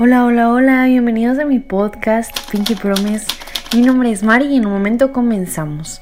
Hola, hola, hola, bienvenidos a mi podcast Pinky Promise. Mi nombre es Mari y en un momento comenzamos.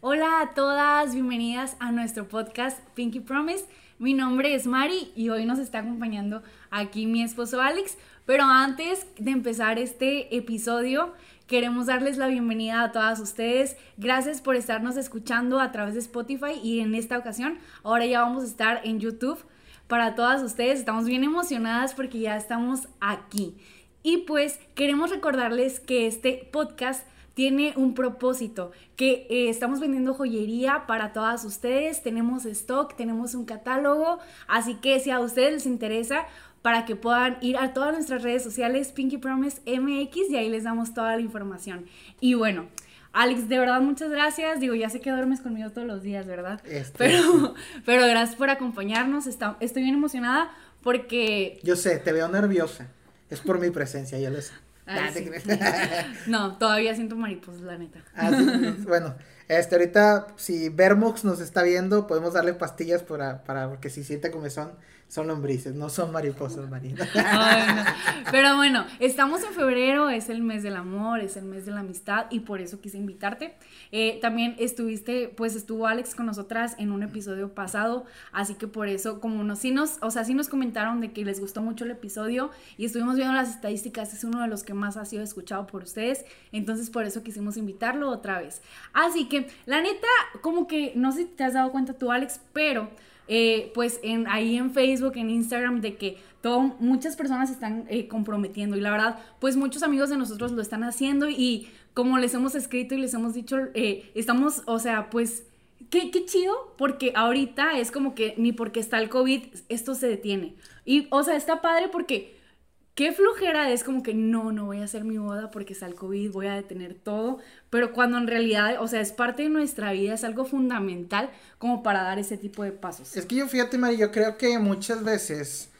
Hola a todas, bienvenidas a nuestro podcast Pinky Promise. Mi nombre es Mari y hoy nos está acompañando aquí mi esposo Alex. Pero antes de empezar este episodio, queremos darles la bienvenida a todas ustedes. Gracias por estarnos escuchando a través de Spotify y en esta ocasión ahora ya vamos a estar en YouTube para todas ustedes. Estamos bien emocionadas porque ya estamos aquí. Y pues queremos recordarles que este podcast tiene un propósito, que eh, estamos vendiendo joyería para todas ustedes, tenemos stock, tenemos un catálogo, así que si a ustedes les interesa, para que puedan ir a todas nuestras redes sociales, Pinky Promise MX, y ahí les damos toda la información. Y bueno, Alex, de verdad, muchas gracias. Digo, ya sé que duermes conmigo todos los días, ¿verdad? Este, pero, pero gracias por acompañarnos. estoy bien emocionada porque... Yo sé, te veo nerviosa. Es por mi presencia, ya lo sé. no, todavía siento mariposas, la neta. Ah, bueno, este, ahorita, si Vermox nos está viendo, podemos darle pastillas para, para porque si siente comezón, son lombrices, no son mariposas marinas. Pero bueno, estamos en febrero, es el mes del amor, es el mes de la amistad y por eso quise invitarte. Eh, también estuviste, pues estuvo Alex con nosotras en un episodio pasado, así que por eso, como nos, sí nos, o sea, sí nos comentaron de que les gustó mucho el episodio y estuvimos viendo las estadísticas, es uno de los que más ha sido escuchado por ustedes, entonces por eso quisimos invitarlo otra vez. Así que, la neta, como que, no sé si te has dado cuenta tú, Alex, pero eh, pues en, ahí en Facebook, en Instagram, de que todo, muchas personas están eh, comprometiendo y la verdad, pues muchos amigos de nosotros lo están haciendo y como les hemos escrito y les hemos dicho, eh, estamos, o sea, pues... Qué, qué, chido, porque ahorita es como que ni porque está el COVID esto se detiene. Y, o sea, está padre porque qué flojera es como que no, no voy a hacer mi boda porque está el COVID, voy a detener todo, pero cuando en realidad, o sea, es parte de nuestra vida, es algo fundamental como para dar ese tipo de pasos. Es que yo fíjate, Mari, yo creo que muchas veces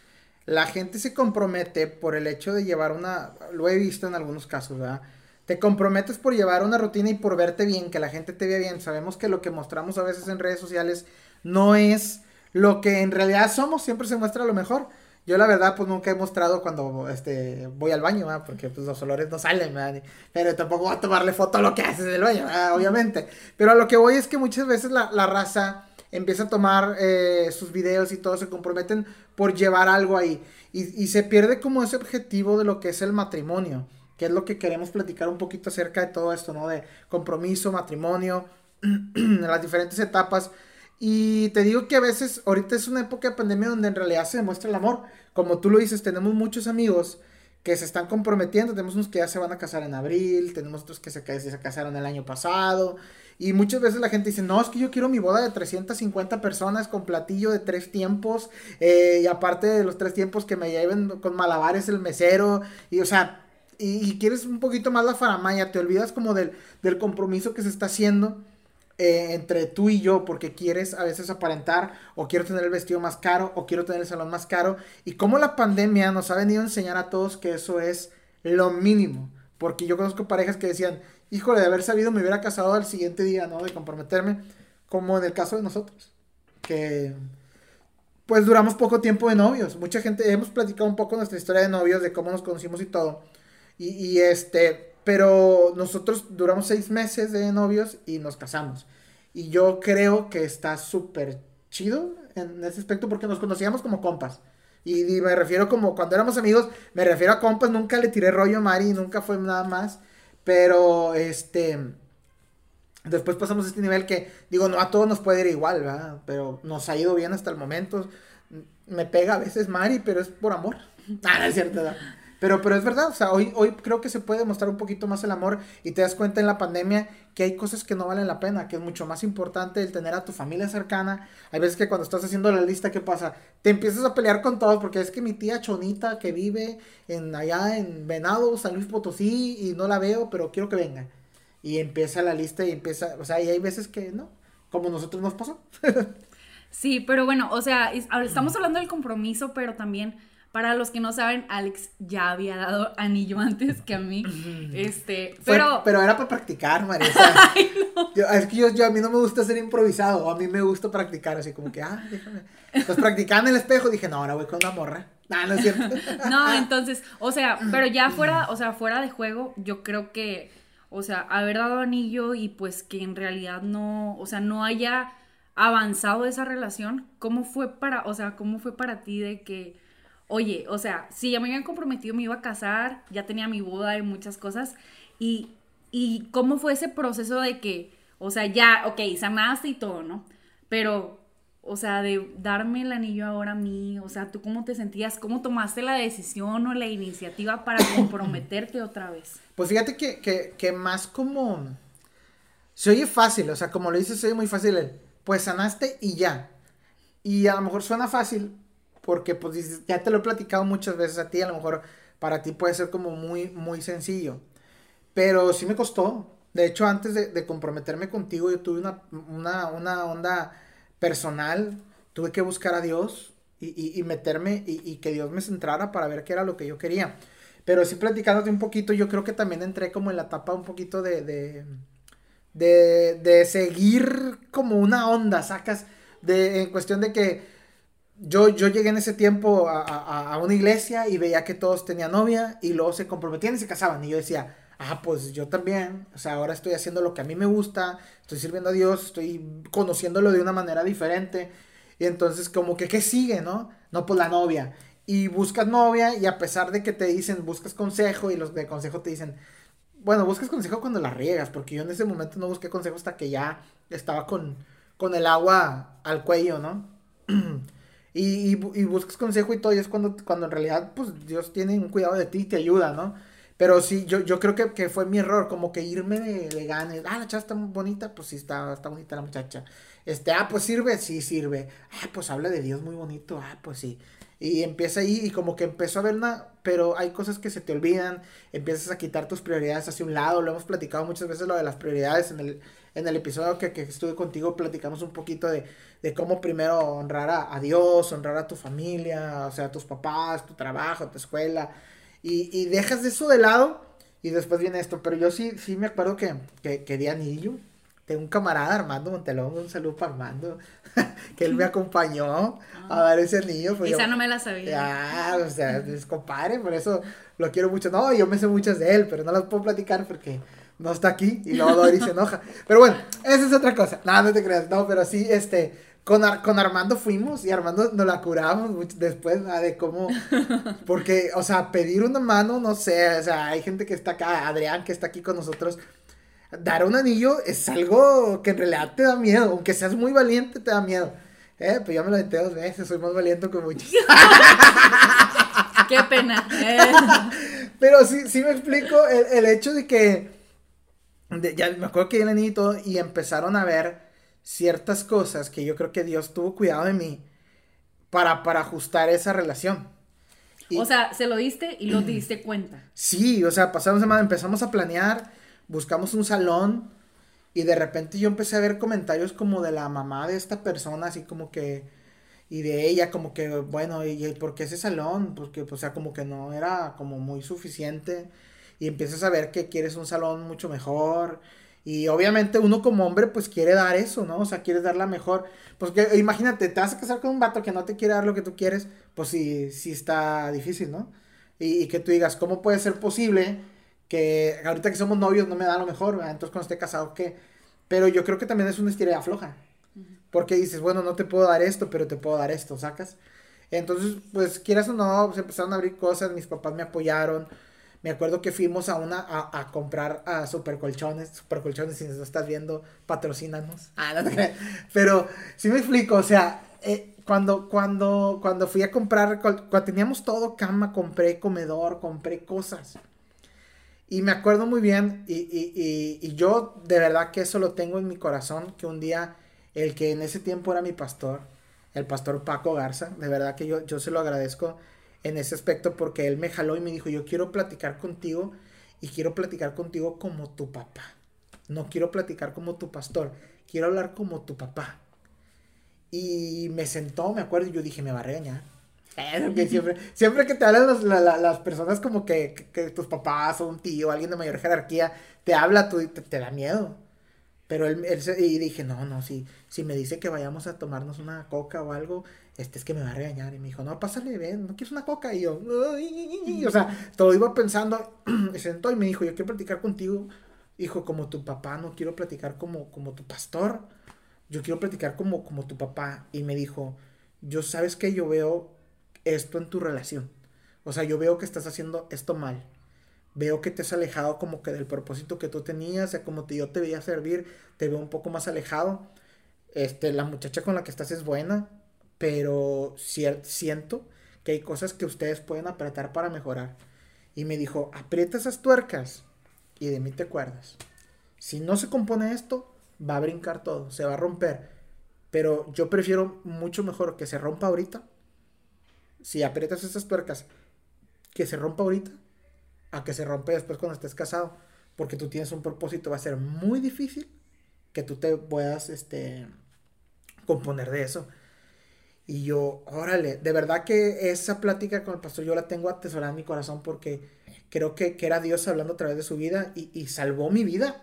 la gente se compromete por el hecho de llevar una, lo he visto en algunos casos, ¿verdad? Te comprometes por llevar una rutina y por verte bien, que la gente te vea bien. Sabemos que lo que mostramos a veces en redes sociales no es lo que en realidad somos, siempre se muestra lo mejor. Yo la verdad pues nunca he mostrado cuando este voy al baño, porque pues los olores no salen, pero tampoco voy a tomarle foto a lo que haces en el baño, obviamente. Pero a lo que voy es que muchas veces la, raza empieza a tomar eh, sus videos y todos se comprometen por llevar algo ahí. Y, y, se pierde como ese objetivo de lo que es el matrimonio, que es lo que queremos platicar un poquito acerca de todo esto, ¿no? De compromiso, matrimonio, las diferentes etapas y te digo que a veces, ahorita es una época de pandemia donde en realidad se demuestra el amor. Como tú lo dices, tenemos muchos amigos que se están comprometiendo. Tenemos unos que ya se van a casar en abril, tenemos otros que se, casaron el año pasado. Y muchas veces la gente dice, no, es que yo quiero mi boda de 350 personas con platillo de tres tiempos. Eh, y aparte de los tres tiempos que me lleven con malabares el mesero. Y o sea, y, quieres un poquito más la faramaya, te olvidas como del, del compromiso que se está haciendo. Eh, entre tú y yo porque quieres a veces aparentar o quiero tener el vestido más caro o quiero tener el salón más caro y como la pandemia nos ha venido a enseñar a todos que eso es lo mínimo. Porque yo conozco parejas que decían híjole de haber sabido me hubiera casado al siguiente día no de comprometerme como en el caso de nosotros que pues duramos poco tiempo de novios. Mucha gente hemos platicado un poco nuestra historia de novios de cómo nos conocimos y todo. Y este pero nosotros duramos seis meses de novios y nos casamos. Y yo creo que está súper chido en ese aspecto porque nos conocíamos como compas. Y, me refiero como cuando éramos amigos, me refiero a compas, nunca le tiré rollo a Mari, nunca fue nada más. Pero este. Después pasamos a este nivel que, digo, no a todos nos puede ir igual, ¿verdad? Pero nos ha ido bien hasta el momento. Me pega a veces Mari, pero es por amor. Ah, es cierto, ¿verdad? Pero, pero es verdad, o sea, hoy, hoy creo que se puede mostrar un poquito más el amor y te das cuenta en la pandemia que hay cosas que no valen la pena, que es mucho más importante el tener a tu familia cercana. Hay veces que cuando estás haciendo la lista, ¿qué pasa? Te empiezas a pelear con todos porque es que mi tía Chonita que vive en allá en Venado, San Luis Potosí y no la veo, pero quiero que venga. Y empieza la lista y empieza, o sea, y hay veces que no, como nosotros nos pasó. sí, pero bueno, o sea, estamos hablando del compromiso, pero también Para los que no saben, Alex ya había dado anillo antes que a mí. Este, pero. pero era para practicar, Marisa. Ay, no. es que yo, a mí no me gusta ser improvisado. A mí me gusta practicar así como que, ah, déjame. Pues practicando en el espejo dije, no, ahora voy con una morra. No, no es cierto. no, entonces, o sea, pero ya fuera, o sea, fuera de juego, yo creo que, o sea, haber dado anillo y pues que en realidad no, o sea, no haya avanzado esa relación, ¿cómo fue para, o sea, cómo fue para ti de que oye, o sea, si ya me habían comprometido, me iba a casar, ya tenía mi boda y muchas cosas, y, y cómo fue ese proceso de que, o sea, ya, ok, sanaste y todo, ¿no? Pero, o sea, de darme el anillo ahora a mí, o sea, ¿tú cómo te sentías? ¿Cómo tomaste la decisión o la iniciativa para comprometerte otra vez? Pues fíjate que, que, que más como... Se oye fácil, o sea, como lo dices, se oye muy fácil pues sanaste y ya. Y a lo mejor suena fácil, porque pues ya te lo he platicado muchas veces a ti, a lo mejor para ti puede ser como muy, muy sencillo. Pero sí me costó. De hecho, antes de, comprometerme contigo, yo tuve una, una, onda personal. Tuve que buscar a Dios y, meterme y, que Dios me centrara para ver qué era lo que yo quería. Pero sí platicándote un poquito, yo creo que también entré como en la etapa un poquito de, de, de, de seguir como una onda, sacas, de, en cuestión de que yo, yo llegué en ese tiempo a, una iglesia y veía que todos tenían novia y luego se comprometían y se casaban. Y yo decía, ah, pues yo también. O sea, ahora estoy haciendo lo que a mí me gusta, estoy sirviendo a Dios, estoy conociéndolo de una manera diferente. Y entonces, como que, ¿qué sigue, no? No, pues la novia. Y buscas novia y a pesar de que te dicen, buscas consejo y los de consejo te dicen, bueno, buscas consejo cuando la riegas, porque yo en ese momento no busqué consejo hasta que ya estaba con, con el agua al cuello, ¿no? Y, y, buscas consejo y todo, y es cuando, cuando en realidad, pues Dios tiene un cuidado de ti y te ayuda, ¿no? Pero sí, yo, yo creo que, que fue mi error, como que irme de, de ganes. Ah, la chava está bonita, pues sí, está, está bonita la muchacha. Este, ah, pues sirve, sí sirve. Ah, pues habla de Dios muy bonito, ah, pues sí. Y empieza ahí y como que empezó a ver una, pero hay cosas que se te olvidan, empiezas a quitar tus prioridades hacia un lado, lo hemos platicado muchas veces lo de las prioridades en el, en el episodio que, que estuve contigo, platicamos un poquito de, de cómo primero honrar a, Dios, honrar a tu familia, o sea, a tus papás, tu trabajo, tu escuela, y, y dejas eso de lado y después viene esto, pero yo sí, sí me acuerdo que, que, que di anillo, tengo un camarada Armando Montelón, un saludo para Armando, que él me acompañó a dar ese anillo. Pues Esa no me la sabía. Ya, o sea, es compadre, por eso lo quiero mucho. No, yo me sé muchas de él, pero no las puedo platicar porque no está aquí y luego Dory se enoja. Pero bueno, esa es otra cosa. No, no te creas, no, pero sí, este, con, con Armando fuimos y Armando nos la curamos mucho después, de cómo, porque, o sea, pedir una mano, no sé, o sea, hay gente que está acá, Adrián que está aquí con nosotros, dar un anillo es algo que en realidad te da miedo, aunque seas muy valiente, te da miedo. Eh, pues ya me lo aventé dos veces, soy más valiente que muchos. Qué pena. Pero sí, sí me explico el, hecho de que, ya me acuerdo que anillo y todo, y empezaron a ver ciertas cosas que yo creo que Dios tuvo cuidado de mí para, para ajustar esa relación. o sea, se lo diste y lo diste cuenta. Sí, o sea, pasamos semana, empezamos a planear, buscamos un salón y de repente yo empecé a ver comentarios como de la mamá de esta persona, así como que, y de ella como que, bueno, ¿y por qué ese salón? Porque, o sea, como que no era como muy suficiente y empiezas a ver que quieres un salón mucho mejor y obviamente uno como hombre pues quiere dar eso, ¿no? O sea, quieres dar la mejor. Pues que imagínate, te vas a casar con un vato que no te quiere dar lo que tú quieres, pues sí, sí está difícil, ¿no? Y, que tú digas, ¿cómo puede ser posible que ahorita que somos novios no me da lo mejor? Entonces cuando esté casado, ¿qué? Pero yo creo que también es una estirada floja. Porque dices, bueno, no te puedo dar esto, pero te puedo dar esto, ¿sacas? Entonces, pues quieras o no, se empezaron a abrir cosas, mis papás me apoyaron me acuerdo que fuimos a una a, a comprar a Supercolchones, Supercolchones, si nos estás viendo, patrocínanos. Ah, no te Pero sí me explico, o sea, eh, cuando, cuando, cuando fui a comprar, cuando teníamos todo, cama, compré comedor, compré cosas. Y me acuerdo muy bien, y, y, y, y, yo de verdad que eso lo tengo en mi corazón, que un día el que en ese tiempo era mi pastor, el pastor Paco Garza, de verdad que yo, yo se lo agradezco en ese aspecto porque él me jaló y me dijo, yo quiero platicar contigo y quiero platicar contigo como tu papá. No quiero platicar como tu pastor, quiero hablar como tu papá. Y me sentó, me acuerdo, y yo dije, me va a regañar. siempre, siempre que te hablan las personas como que, que, tus papás o un tío, alguien de mayor jerarquía, te habla, tú, te, te da miedo. Pero él, él y dije, no, no, si, si me dice que vayamos a tomarnos una coca o algo, este es que me va a regañar. Y me dijo, no, pásale, ven, ¿no quieres una coca? Y yo, o sea, todo iba pensando, se sentó y me dijo, yo quiero platicar contigo, hijo, como tu papá, no quiero platicar como, como tu pastor, yo quiero platicar como, como tu papá. Y me dijo, yo sabes que yo veo esto en tu relación. O sea, yo veo que estás haciendo esto mal. Veo que te has alejado como que del propósito que tú tenías, o sea, como te, yo te veía servir, te veo un poco más alejado. Este, la muchacha con la que estás es buena, pero siento que hay cosas que ustedes pueden apretar para mejorar. Y me dijo, aprieta esas tuercas y de mí te acuerdas. Si no se compone esto, va a brincar todo, se va a romper. Pero yo prefiero mucho mejor que se rompa ahorita si aprietas esas tuercas, que se rompa ahorita, a que se rompe después cuando estés casado, porque tú tienes un propósito, va a ser muy difícil que tú te puedas, este, componer de eso. Y yo, órale, de verdad que esa plática con el pastor yo la tengo atesorada en mi corazón porque creo que, que era Dios hablando a través de su vida y, y, salvó mi vida.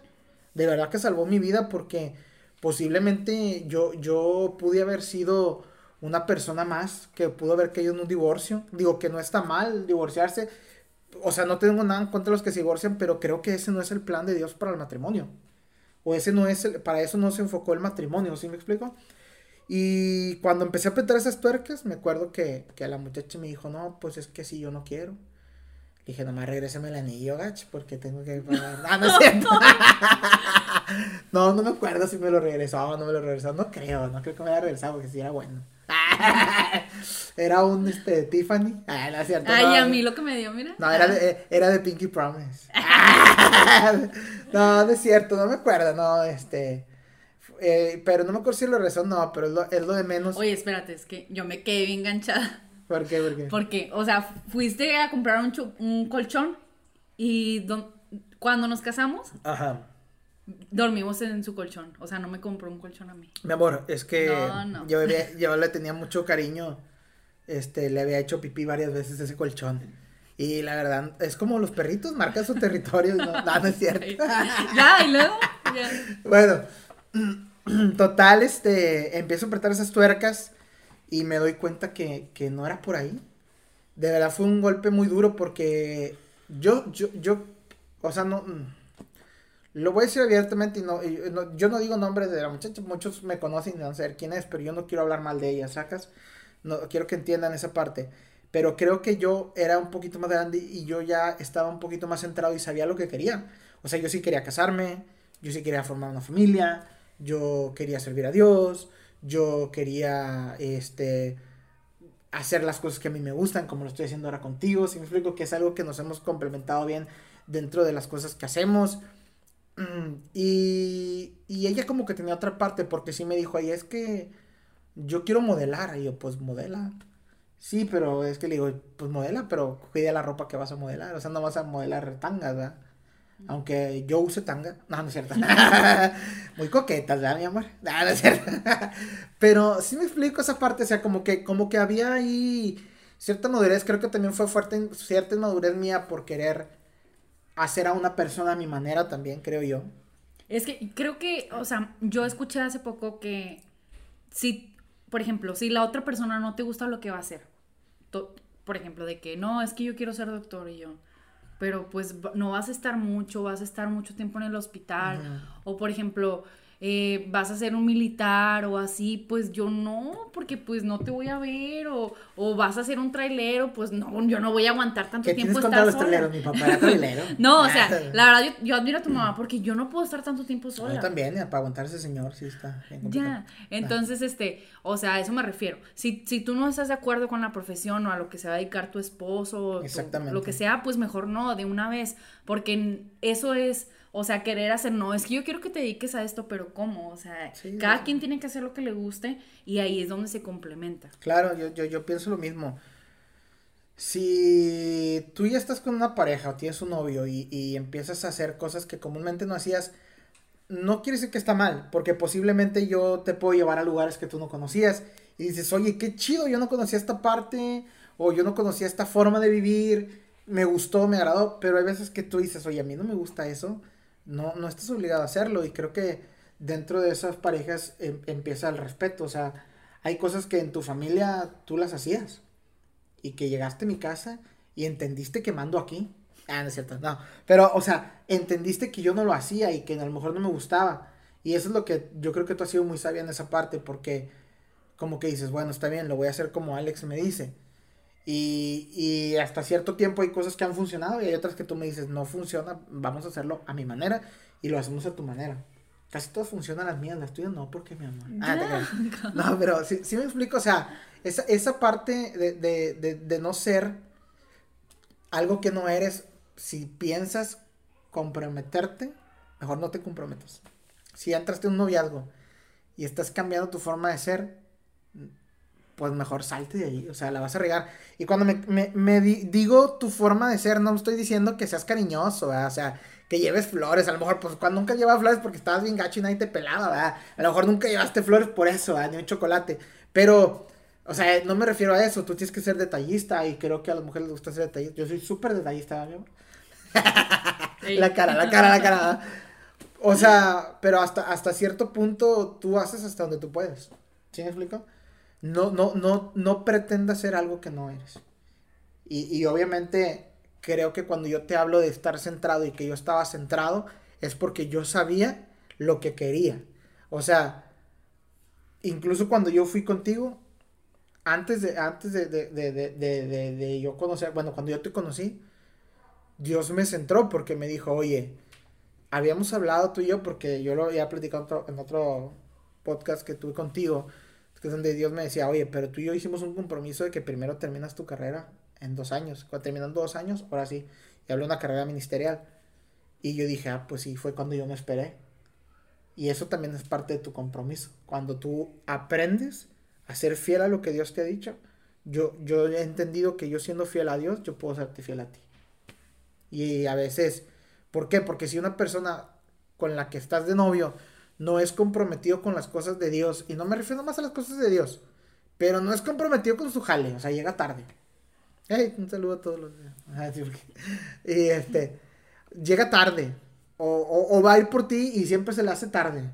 De verdad que salvó mi vida porque posiblemente yo, yo pude haber sido una persona más que pudo haber caído en un divorcio. Digo que no está mal divorciarse. O sea, no tengo nada en contra de los que se divorcian, pero creo que ese no es el plan de Dios para el matrimonio. O ese no es el, para eso no se enfocó el matrimonio, ¿sí me explico? Y cuando empecé a apretar esas tuercas, me acuerdo que, que la muchacha me dijo, no, pues es que si yo no quiero. Le dije, nomás regrésame el anillo, gach, porque tengo que pagar. Ah, no es cierto. no, no me acuerdo si me lo regresó o no me lo regresó. No creo, no creo que me haya regresado porque si era bueno. era un este, Tiffany. Ah, no es cierto. Ay, a mí lo que me dio, mira. No, era de, eh, era de Pinky Promise. no, no es cierto, no me acuerdo, no, este. Eh, pero no me acuerdo si lo rezó, no, pero es lo, es lo de menos. Oye, espérate, es que yo me quedé bien enganchada. ¿Por qué? ¿Por qué? Porque, o sea, fuiste a comprar un, un colchón y cuando nos casamos. Ajá dormimos en su colchón. O sea, no me compró un colchón a mí. Mi amor, es que Yo, yo le tenía mucho cariño. Este, le había hecho pipí varias veces ese colchón. Y la verdad, es como los perritos marcan su territorio. no, no, es cierto. ya, y luego. Bueno, total, este, empiezo a apretar esas tuercas y me doy cuenta que, que no era por ahí. De verdad fue un golpe muy duro porque yo, yo, yo, o sea, no lo voy a decir abiertamente y no, yo no digo nombres de la muchacha, muchos me conocen y no sé quién es, pero yo no quiero hablar mal de ella, ¿sacas? No, quiero que entiendan esa parte. Pero creo que yo era un poquito más grande y yo ya estaba un poquito más centrado y sabía lo que quería. O sea, yo sí quería casarme, yo sí quería formar una familia, yo quería servir a Dios, yo quería, este, hacer las cosas que a mí me gustan, como lo estoy haciendo ahora contigo. Si me explico que es algo que nos hemos complementado bien dentro de las cosas que hacemos. Mm, y, y ella como que tenía otra parte, porque sí me dijo, ahí es que yo quiero modelar. Y yo, pues modela. Sí, pero es que le digo, pues modela, pero cuida la ropa que vas a modelar. O sea, no vas a modelar tangas, ¿verdad? Aunque yo use tanga. No, no es cierto. Muy coquetas, ¿verdad, mi amor? No, no es cierto. pero sí me explico esa parte, o sea, como que, como que había ahí cierta madurez. Creo que también fue fuerte, cierta madurez mía por querer hacer a una persona a mi manera también, creo yo. Es que creo que, o sea, yo escuché hace poco que si, por ejemplo, si la otra persona no te gusta lo que va a hacer, por ejemplo, de que no, es que yo quiero ser doctor y yo, pero pues no vas a estar mucho, vas a estar mucho tiempo en el hospital, o por ejemplo, eh, vas a ser un militar o así, pues yo no, porque pues no te voy a ver, o, o vas a ser un trailero, pues no, yo no voy a aguantar tanto tiempo estar los traileros? Mi papá era trailero. no, o sea, la verdad yo, admiro a tu mamá porque yo no puedo estar tanto tiempo sola. Yo también, para aguantar ese señor, sí está Ya, entonces, este, o sea, a eso me refiero. Si, si tú no estás de acuerdo con la profesión o a lo que se va a dedicar tu esposo, o lo que sea, pues mejor no, de una vez, porque eso es o sea, querer hacer, no, es que yo quiero que te dediques a esto, pero ¿cómo? O sea, cada quien tiene que hacer lo que le guste y ahí es donde se complementa. Claro, yo, yo, yo pienso lo mismo. Si tú ya estás con una pareja o tienes un novio y, y empiezas a hacer cosas que comúnmente no hacías, no quiere decir que está mal, porque posiblemente yo te puedo llevar a lugares que tú no conocías y dices, oye, qué chido, yo no conocía esta parte, o yo no conocía esta forma de vivir, me gustó, me agradó, pero hay veces que tú dices, oye, a mí no me gusta eso, no, no estás obligado a hacerlo, y creo que dentro de esas parejas em, empieza el respeto, o sea, hay cosas que en tu familia tú las hacías, y que llegaste a mi casa y entendiste que mando aquí. Ah, no es cierto, no. Pero, o sea, entendiste que yo no lo hacía y que a lo mejor no me gustaba. Y eso es lo que yo creo que tú has sido muy sabia en esa parte, porque como que dices, bueno, está bien, lo voy a hacer como Alex me dice. Y, y hasta cierto tiempo hay cosas que han funcionado y hay otras que tú me dices, no funciona, vamos a hacerlo a mi manera y lo hacemos a tu manera. Casi todas funcionan las mías, las tuyas no, porque mi amor. Ah, no, pero sí, sí, me explico, o sea, esa, esa parte de, de, de, de no ser algo que no eres, si piensas comprometerte, mejor no te comprometas. Si entraste en un noviazgo y estás cambiando tu forma de ser, pues mejor salte de ahí, o sea, la vas a regar. Y cuando me, me, me digo tu forma de ser, no estoy diciendo que seas cariñoso, ¿verdad? o sea, que lleves flores, a lo mejor, pues cuando nunca llevas flores porque estabas bien gacho y nadie te pelaba, ¿verdad? A lo mejor nunca llevaste flores por eso, ¿verdad? Ni un chocolate, pero, o sea, no me refiero a eso, tú tienes que ser detallista y creo que a las mujeres les gusta ser detallista. Yo soy súper detallista, ¿verdad, la cara, la cara, la cara. O sea, pero hasta, hasta cierto punto tú haces hasta donde tú puedes. ¿Sí me explico? No, no, no, no pretendas ser algo que no eres. Y, y obviamente creo que cuando yo te hablo de estar centrado y que yo estaba centrado, es porque yo sabía lo que quería. O sea, incluso cuando yo fui contigo, antes de, antes de, de, de, de yo conocer, bueno, cuando yo te conocí, Dios me centró porque me dijo, oye, habíamos hablado tú y yo, porque yo lo había platicado en otro podcast que tuve contigo, que donde Dios me decía, oye, pero tú y yo hicimos un compromiso de que primero terminas tu carrera en dos años. Cuando terminan dos años, ahora sí, y hablé de una carrera ministerial. Y yo dije, ah, pues sí, fue cuando yo me esperé. Y eso también es parte de tu compromiso. Cuando tú aprendes a ser fiel a lo que Dios te ha dicho, yo, yo he entendido que yo siendo fiel a Dios, yo puedo serte fiel a ti. Y a veces, ¿por qué? Porque si una persona con la que estás de novio no es comprometido con las cosas de Dios, y no me refiero más a las cosas de Dios, pero no es comprometido con su jale, o sea, llega tarde. Hey, un saludo a todos los días. Y este, llega tarde, o, o, va a ir por ti y siempre se le hace tarde.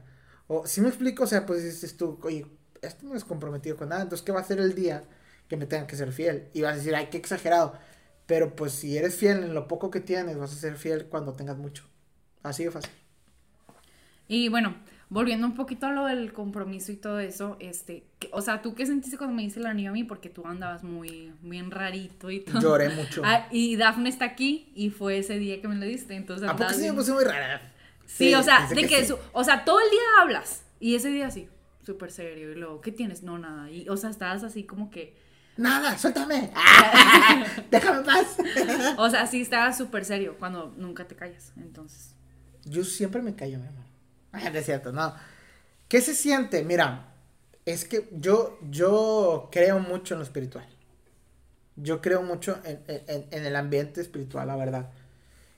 O si me explico, o sea, pues dices tú, oye, esto no es comprometido con nada, entonces, ¿qué va a ser el día que me tenga que ser fiel? Y vas a decir, ay, qué exagerado. Pero pues si eres fiel en lo poco que tienes, vas a ser fiel cuando tengas mucho. Así de fácil. Y bueno, volviendo un poquito a lo del compromiso y todo eso, este, o sea, ¿tú qué sentiste cuando me dice el anillo a mí? Porque tú andabas muy, bien rarito y todo. Lloré mucho. Ah, y Dafne está aquí y fue ese día que me lo diste, entonces... ¿A poco sí me puse muy rara? Sí, o sea, de que, o sea, todo el día hablas y ese día sí, súper serio y luego, ¿qué tienes? No, nada. Y, o sea, estabas así como que Nada, suéltame. Déjame paz. o sea, sí estaba súper serio cuando nunca te callas, entonces. Yo siempre me callo, mi amor. Ay, es cierto, no. ¿Qué se siente? Mira, es que yo, yo creo mucho en lo espiritual. Yo creo mucho en, en, en, el ambiente espiritual, la verdad.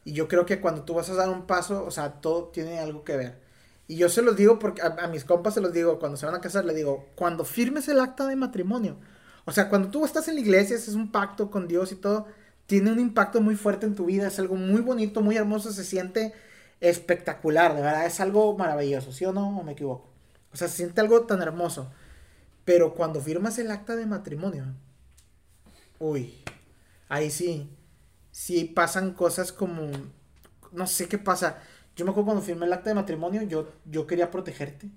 Y yo creo que cuando tú vas a dar un paso, o sea, todo tiene algo que ver. Y yo se los digo porque a, a mis compas se los digo, cuando se van a casar, le digo, cuando firmes el acta de matrimonio, o sea, cuando tú estás en la iglesia, es un pacto con Dios y todo, tiene un impacto muy fuerte en tu vida, es algo muy bonito, muy hermoso, se siente espectacular, de verdad, es algo maravilloso, ¿sí o no? ¿O me equivoco? O sea, se siente algo tan hermoso. Pero cuando firmas el acta de matrimonio, uy, ahí sí, sí pasan cosas como, no sé qué pasa. Yo me acuerdo cuando firmé el acta de matrimonio, yo, yo quería protegerte.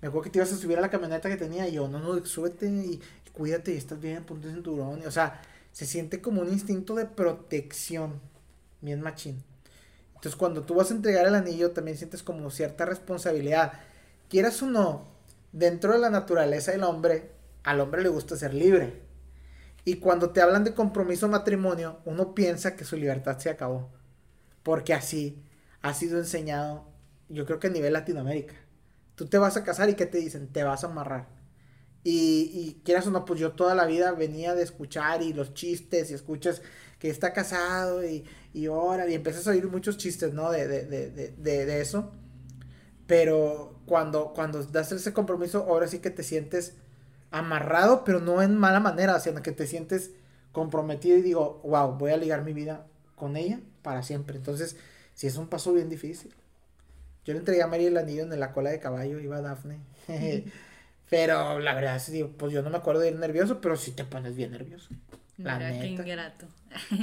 Me acuerdo que te ibas a subir a la camioneta que tenía y yo, no, no, súbete y, cuídate y estás bien, ponte cinturón. o sea, se siente como un instinto de protección, bien machín. Entonces, cuando tú vas a entregar el anillo, también sientes como cierta responsabilidad. Quieras o no, dentro de la naturaleza del hombre, al hombre le gusta ser libre. Y cuando te hablan de compromiso matrimonio, uno piensa que su libertad se acabó. Porque así ha sido enseñado, yo creo que a nivel Latinoamérica. Tú te vas a casar y ¿qué te dicen? Te vas a amarrar. Y, y quieras o no, pues yo toda la vida venía de escuchar y los chistes y escuchas que está casado y, y ahora y empiezas a oír muchos chistes, ¿no? De, de, de, de, eso. Pero cuando, cuando das ese compromiso, ahora sí que te sientes amarrado, pero no en mala manera, sino que te sientes comprometido y digo, wow, voy a ligar mi vida con ella para siempre. Entonces, sí es un paso bien difícil. Yo le entregué a María el anillo en la cola de caballo, iba Dafne. pero la verdad es pues yo no me acuerdo de ir nervioso, pero sí te pones bien nervioso. La Mira, qué ingrato.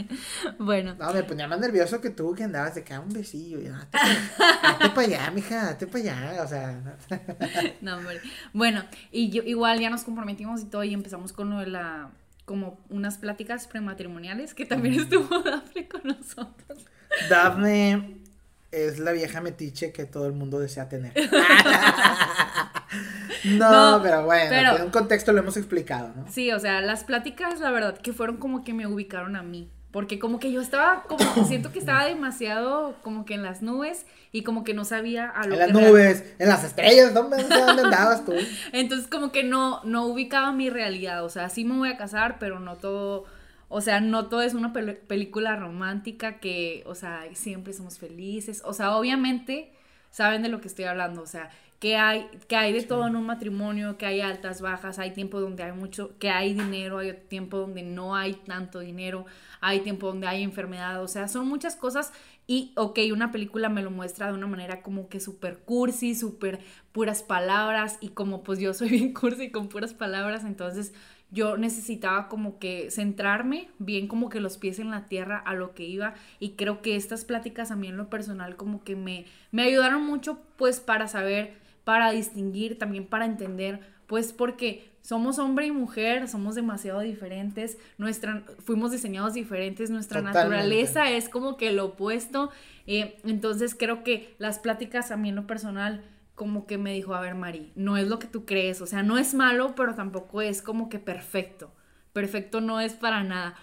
bueno. No, me ponía más nervioso que tú que andabas de que un besillo. Y, hazte para allá, mija, hazte para allá. O sea. no, hombre. Bueno, y yo igual ya nos comprometimos y todo y empezamos con lo de la como unas pláticas prematrimoniales que también estuvo Dafne con nosotros. Dafne es la vieja metiche que todo el mundo desea tener. no, pero bueno, en un contexto lo hemos explicado, ¿no? Sí, o sea, las pláticas, la verdad, que fueron como que me ubicaron a mí. Porque como que yo estaba, como siento que estaba demasiado como que en las nubes y como que no sabía a lo En las nubes, en las estrellas, ¿dónde, dónde andabas tú? Entonces como que no, no ubicaba mi realidad, o sea, sí me voy a casar, pero no todo, o sea, no todo es una película romántica que, o sea, siempre somos felices, o sea, obviamente saben de lo que estoy hablando, o sea, que hay, que hay de todo en un matrimonio, que hay altas, bajas, hay tiempo donde hay mucho, que hay dinero, hay tiempo donde no hay tanto dinero, hay tiempo donde hay enfermedad, o sea, son muchas cosas y, ok, una película me lo muestra de una manera como que súper cursi, súper puras palabras y como pues yo soy bien cursi con puras palabras, entonces yo necesitaba como que centrarme bien como que los pies en la tierra a lo que iba y creo que estas pláticas a mí en lo personal como que me, me ayudaron mucho pues para saber, para distinguir, también para entender, pues porque somos hombre y mujer, somos demasiado diferentes, nuestra, fuimos diseñados diferentes, nuestra naturaleza es como que lo opuesto, eh, entonces creo que las pláticas a mí en lo personal como que me dijo, a ver, Mari, no es lo que tú crees, o sea, no es malo, pero tampoco es como que perfecto. Perfecto no es para nada.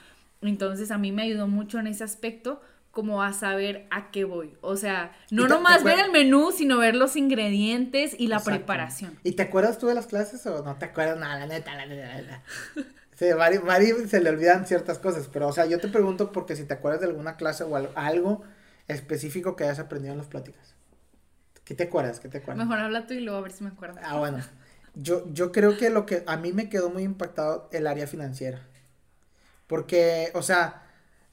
Entonces a mí me ayudó mucho en ese aspecto como a saber a qué voy. O sea, no nomás ver el menú, sino ver los ingredientes y la preparación. ¿Y te acuerdas tú de las clases o no te acuerdas nada, la neta, la neta, la neta? Sí, Mari, Mari se le olvidan ciertas cosas, pero o sea, yo te pregunto porque si te acuerdas de alguna clase o algo específico que hayas aprendido en las pláticas. ¿Qué te acuerdas? ¿Qué te acuerdas? Mejor habla tú y luego a ver si me acuerdo. Ah, bueno. Yo, yo creo que lo que a mí me quedó muy impactado el área financiera. Porque, o sea,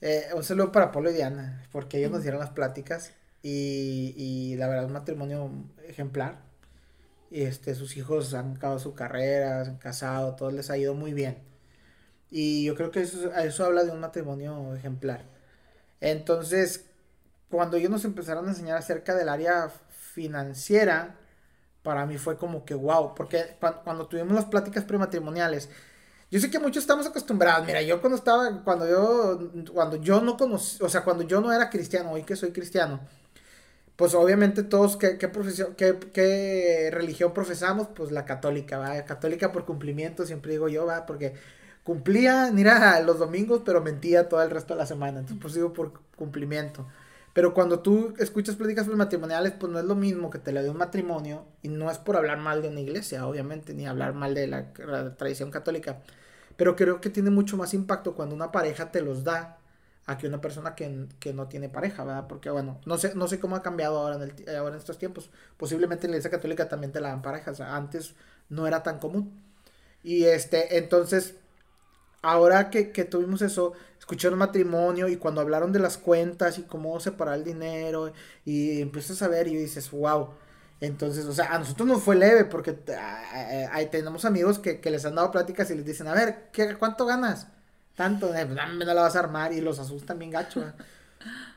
eh, un saludo para Polo y Diana, porque ellos nos dieron las pláticas y, y la verdad, un matrimonio ejemplar. Y este, sus hijos han acabado su carrera, se han casado, todo les ha ido muy bien. Y yo creo que eso, eso habla de un matrimonio ejemplar. Entonces, cuando ellos nos empezaron a enseñar acerca del área financiera, para mí fue como que wow, porque cuando, tuvimos las pláticas prematrimoniales, yo sé que muchos estamos acostumbrados, mira, yo cuando estaba, cuando yo, cuando yo no conocí, o sea, cuando yo no era cristiano, hoy que soy cristiano, pues obviamente todos, ¿qué, profesión, qué, qué, religión profesamos? Pues la católica, ¿va? Católica por cumplimiento, siempre digo yo, va, porque cumplía, mira, los domingos, pero mentía todo el resto de la semana, entonces pues digo por cumplimiento. Pero cuando tú escuchas pláticas matrimoniales, pues no es lo mismo que te la de un matrimonio, y no es por hablar mal de una iglesia, obviamente, ni hablar mal de la, tradición católica, pero creo que tiene mucho más impacto cuando una pareja te los da a que una persona que, no tiene pareja, ¿verdad? Porque, bueno, no sé, no sé cómo ha cambiado ahora en, estos tiempos. Posiblemente en la iglesia católica también te la dan parejas, antes no era tan común. Y este, entonces, ahora que, que tuvimos eso, escuché un matrimonio y cuando hablaron de las cuentas y cómo separar el dinero y empiezas a ver y dices, wow. Entonces, o sea, a nosotros nos fue leve porque ah, ahí tenemos amigos que, les han dado pláticas y les dicen, a ver, ¿qué, ¿cuánto ganas? Tanto, eh, no la vas a armar y los asustan bien gacho.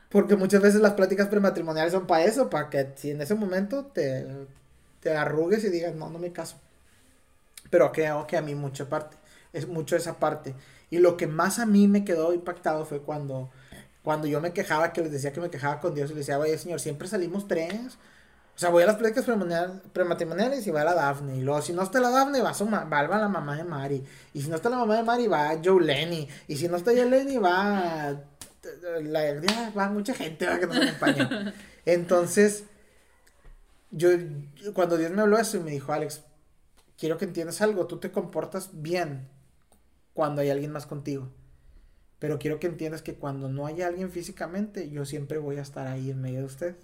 Porque muchas veces las pláticas prematrimoniales son para eso, para que si en ese momento te, te arrugues y digas, no, no me caso. Pero creo que a mí mucha parte, es mucho esa parte. Y lo que más a mí me quedó impactado fue cuando, cuando yo me quejaba, que les decía que me quejaba con Dios y les decía, oye, señor, siempre salimos tres. O sea, voy a las pláticas prematrimoniales y va a la Daphne. Y luego, si no está la Daphne, va, a va, la mamá de Mari. Y si no está la mamá de Mari, va Joe Lenny. Y si no está Joe Lenny, va. La, va mucha gente que nos acompaña. Entonces, yo, cuando Dios me habló eso y me dijo, Alex, quiero que entiendas algo, tú te comportas bien cuando hay alguien más contigo. Pero quiero que entiendas que cuando no hay alguien físicamente, yo siempre voy a estar ahí en medio de ustedes.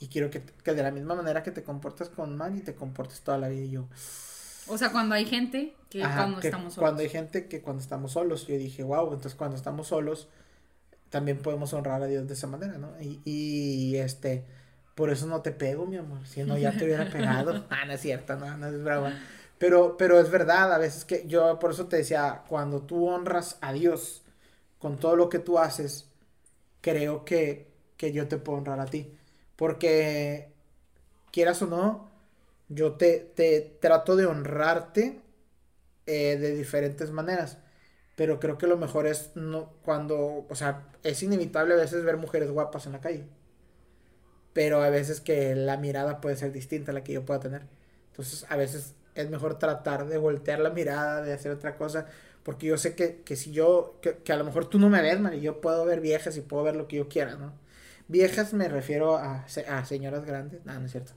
Y quiero que, de la misma manera que te comportas con y te comportes toda la vida. Y yo, O sea, cuando hay gente que cuando estamos solos. Cuando hay gente que cuando estamos solos, yo dije, wow, entonces cuando estamos solos, también podemos honrar a Dios de esa manera, ¿no? Y, y este, por eso no te pego, mi amor, si no ya te hubiera pegado. ah, no es cierto, no, no es brava. Pero, pero es verdad, a veces que yo por eso te decía, cuando tú honras a Dios con todo lo que tú haces, creo que, que yo te puedo honrar a ti. Porque, quieras o no, yo te, te trato de honrarte eh, de diferentes maneras. Pero creo que lo mejor es no, cuando, o sea, es inevitable a veces ver mujeres guapas en la calle. Pero a veces que la mirada puede ser distinta a la que yo pueda tener. Entonces, a veces es mejor tratar de voltear la mirada, de hacer otra cosa. Porque yo sé que, que si yo, que, que, a lo mejor tú no me ves, man, y yo puedo ver viejas y puedo ver lo que yo quiera, ¿no? Viejas me refiero a, a señoras grandes. No, no es cierto.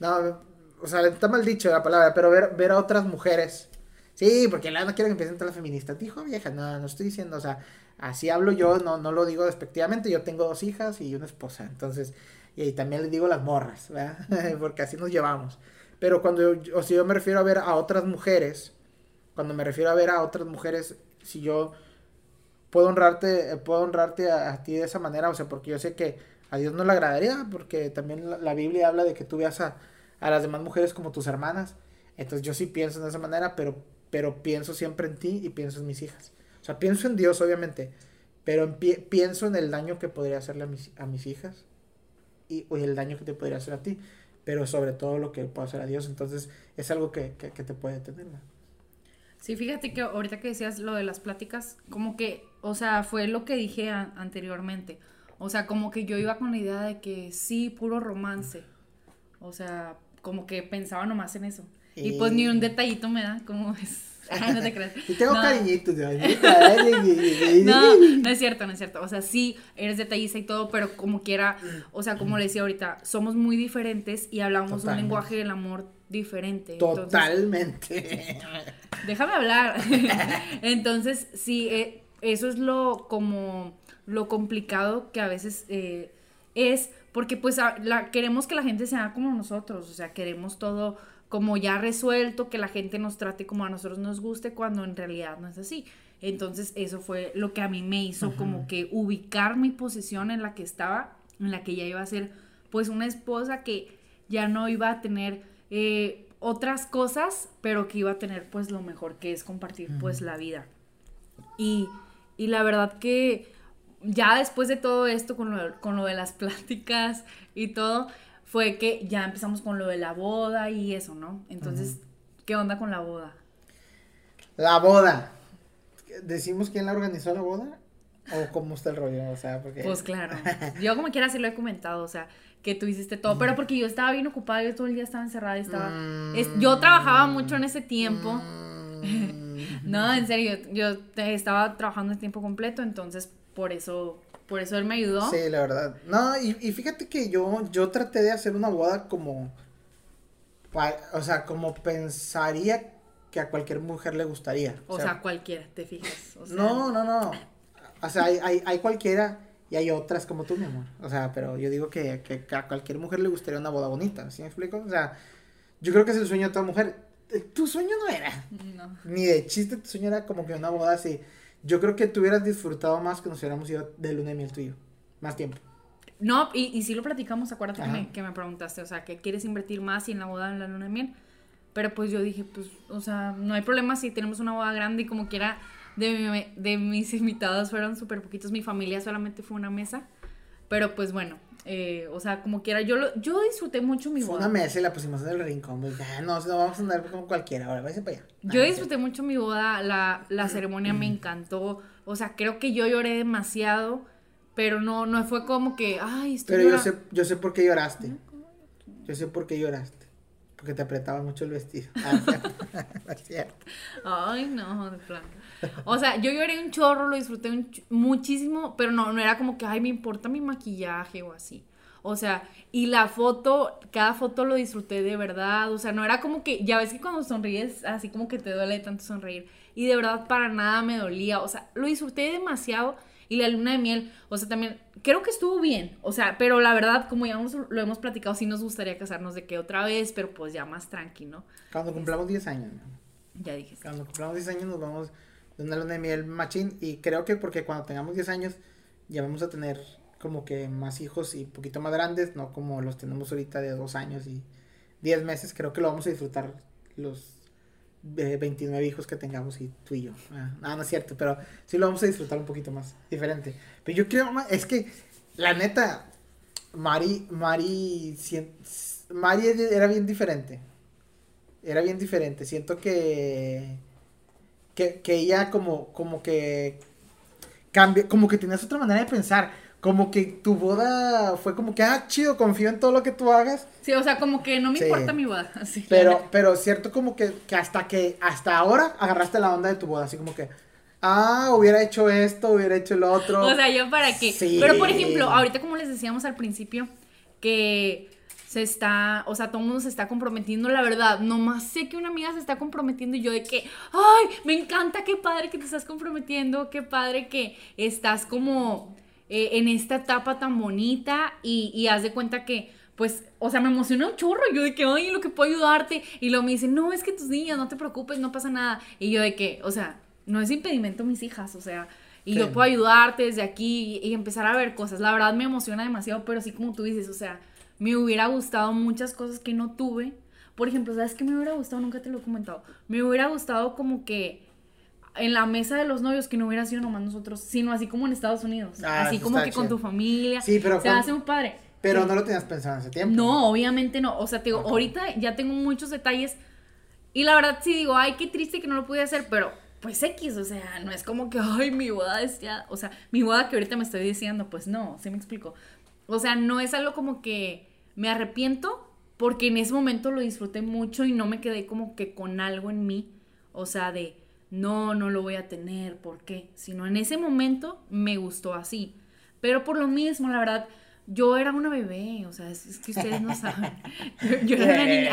No, o sea, está mal dicho la palabra, pero ver, ver a otras mujeres Sí, porque la no quiere que empiecen todas las feministas. Dijo vieja, no, no estoy diciendo, o sea, así hablo yo, no, no lo digo despectivamente. Yo tengo dos hijas y una esposa, entonces, y también les digo las morras, ¿verdad? porque así nos llevamos. Pero cuando yo, o si yo me refiero a ver a otras mujeres, cuando me refiero a ver a otras mujeres, si yo puedo honrarte, puedo honrarte a, ti de esa manera, o sea, porque yo sé que a Dios no le agradaría, porque también la, Biblia habla de que tú veas a, a las demás mujeres como tus hermanas. Entonces yo sí pienso de esa manera, pero pero pienso siempre en ti y pienso en mis hijas. O sea, pienso en Dios, obviamente, pero pienso en el daño que podría hacerle a mis, a mis hijas y el daño que te podría hacer a ti, pero sobre todo lo que puedo hacer a Dios. Entonces, es algo que, te puede tener. Sí, fíjate que ahorita que decías lo de las pláticas, como que, o sea, fue lo que dije anteriormente. O sea, como que yo iba con la idea de que sí, puro romance. O sea, como que pensaba nomás en eso. Y, pues ni un detallito me da, como es. Ay, no te creas. Y tengo no. cariñitos. no, no es cierto, no es cierto. O sea, sí, eres detallista y todo, pero como quiera, o sea, como le decía ahorita, somos muy diferentes y hablamos un lenguaje del amor diferente. Totalmente. déjame hablar. Entonces, sí, eh, eso es lo como lo complicado que a veces eh, es, porque pues la, queremos que la gente sea como nosotros, o sea, queremos todo como ya resuelto, que la gente nos trate como a nosotros nos guste, cuando en realidad no es así. Entonces eso fue lo que a mí me hizo como que ubicar mi posición en la que estaba, en la que ya iba a ser pues una esposa que ya no iba a tener eh, otras cosas, pero que iba a tener pues lo mejor que es compartir pues la vida. Y, y, la verdad que ya después de todo esto, con lo, con lo de las pláticas y todo, fue que ya empezamos con lo de la boda y eso, ¿no? Entonces, ¿qué onda con la boda? La boda. ¿Decimos quién la organizó la boda? ¿O cómo está el rollo? O sea, porque... Pues claro. Yo como quiera sí lo he comentado, o sea, que tú hiciste todo, pero porque yo estaba bien ocupada, yo todo el día estaba encerrada y estaba... yo trabajaba mucho en ese tiempo. Mm. no, en serio, yo estaba trabajando en tiempo completo, entonces por eso por eso él me ayudó. Sí, la verdad. No, y, y fíjate que yo, yo traté de hacer una boda como, o sea, como pensaría que a cualquier mujer le gustaría. O, sea, cualquiera, te fijas. no, no, no. O sea, hay, hay, hay, cualquiera y hay otras como tú, mi amor. O sea, pero yo digo que, que, a cualquier mujer le gustaría una boda bonita, ¿sí me explico? O sea, yo creo que es el sueño de toda mujer. Tu sueño no era. No. Ni de chiste, tu sueño era como que una boda así yo creo que tú hubieras disfrutado más que nos hubiéramos ido de luna de miel tuyo. Más tiempo. No, y, y sí lo platicamos, acuérdate que me, que me, preguntaste, o sea, que quieres invertir más y en la boda en la luna de miel. Pero pues yo dije, pues, o sea, no hay problema si tenemos una boda grande y como quiera, de, de mis invitados fueron súper poquitos, mi familia solamente fue una mesa. Pero pues bueno, eh, o sea, como quiera, yo lo, yo disfruté mucho mi boda. Una mesa y la pusimos en el rincón, pues, no, no vamos a andar como cualquiera, ahora váyase para allá. Yo disfruté mucho mi boda, la, la ceremonia me encantó, o sea, creo que yo lloré demasiado, pero no, no fue como que, ay, estoy Pero yo sé, yo sé por qué lloraste, yo sé por qué lloraste, porque te apretaba mucho el vestido. Ah, cierto. Ay, no, de plan. O sea, yo lloré un chorro, lo disfruté muchísimo, pero no, no era como que, ay, me importa mi maquillaje o así. O sea, y la foto, cada foto lo disfruté de verdad. O sea, no era como que, ya ves que cuando sonríes, así como que te duele tanto sonreír. Y de verdad para nada me dolía. O sea, lo disfruté demasiado. Y la luna de miel, o sea, también creo que estuvo bien, o sea, pero la verdad, como ya lo hemos platicado, sí nos gustaría casarnos de que otra vez, pero pues ya más tranqui, ¿no? Cuando cumplamos 10 años, Ya dije. Cuando cumplamos 10 años nos vamos de una luna de miel machín y creo que porque cuando tengamos 10 años ya vamos a tener como que más hijos y un poquito más grandes, no como los tenemos ahorita de dos años y 10 meses, creo que lo vamos a disfrutar los 29 hijos que tengamos y tú y yo. Ah, no es cierto, pero sí lo vamos a disfrutar un poquito más diferente. Pero yo creo, es que la neta, Mari, Mari, Mari era bien diferente. Era bien diferente. Siento que, que, que ella como, como que cambia, como que tenías otra manera de pensar como que tu boda fue como que, ah, chido, confío en todo lo que tú hagas. Sí, o sea, como que no me importa mi boda. Así, pero, pero cierto como que, que hasta que, hasta ahora agarraste la onda de tu boda, así como que, ah, hubiera hecho esto, hubiera hecho lo otro. O sea, yo para qué. Sí. Pero por ejemplo, ahorita como les decíamos al principio, que se está, o sea, todo el mundo se está comprometiendo, la verdad, nomás sé que una amiga se está comprometiendo y yo de que, ay, me encanta, qué padre que te estás comprometiendo, qué padre que estás como eh, en esta etapa tan bonita y, y haz de cuenta que, pues, o sea, me emociona un chorro. Yo de que, ay, lo que puedo ayudarte. Y luego me dicen, no, es que tus niñas, no te preocupes, no pasa nada. Y yo de que, o sea, no es impedimento mis hijas, o sea, y yo puedo ayudarte desde aquí y, empezar a ver cosas. La verdad me emociona demasiado, pero así como tú dices, o sea, me hubiera gustado muchas cosas que no tuve. Por ejemplo, ¿sabes qué me hubiera gustado? Nunca te lo he comentado. Me hubiera gustado como que en la mesa de los novios que no hubiera sido nomás nosotros, sino así como en Estados Unidos. Ah, así como que con tu familia. Sí, pero. Se hace un padre. Pero no lo tenías pensado en ese tiempo. No, obviamente no. O sea, te digo, ahorita ya tengo muchos detalles. Y la verdad sí digo, ay, qué triste que no lo pude hacer, pero pues X, o sea, no es como que, ay, mi boda es ya. O sea, mi boda que ahorita me estoy diciendo, pues no, ¿sí me explico? O sea, no es algo como que me arrepiento, porque en ese momento lo disfruté mucho y no me quedé como que con algo en mí. O sea, de no, no lo voy a tener, ¿por qué? Sino en ese momento me gustó así. Pero por lo mismo, la verdad, yo era una bebé, o sea, es, que ustedes no saben. Yo, era una niña.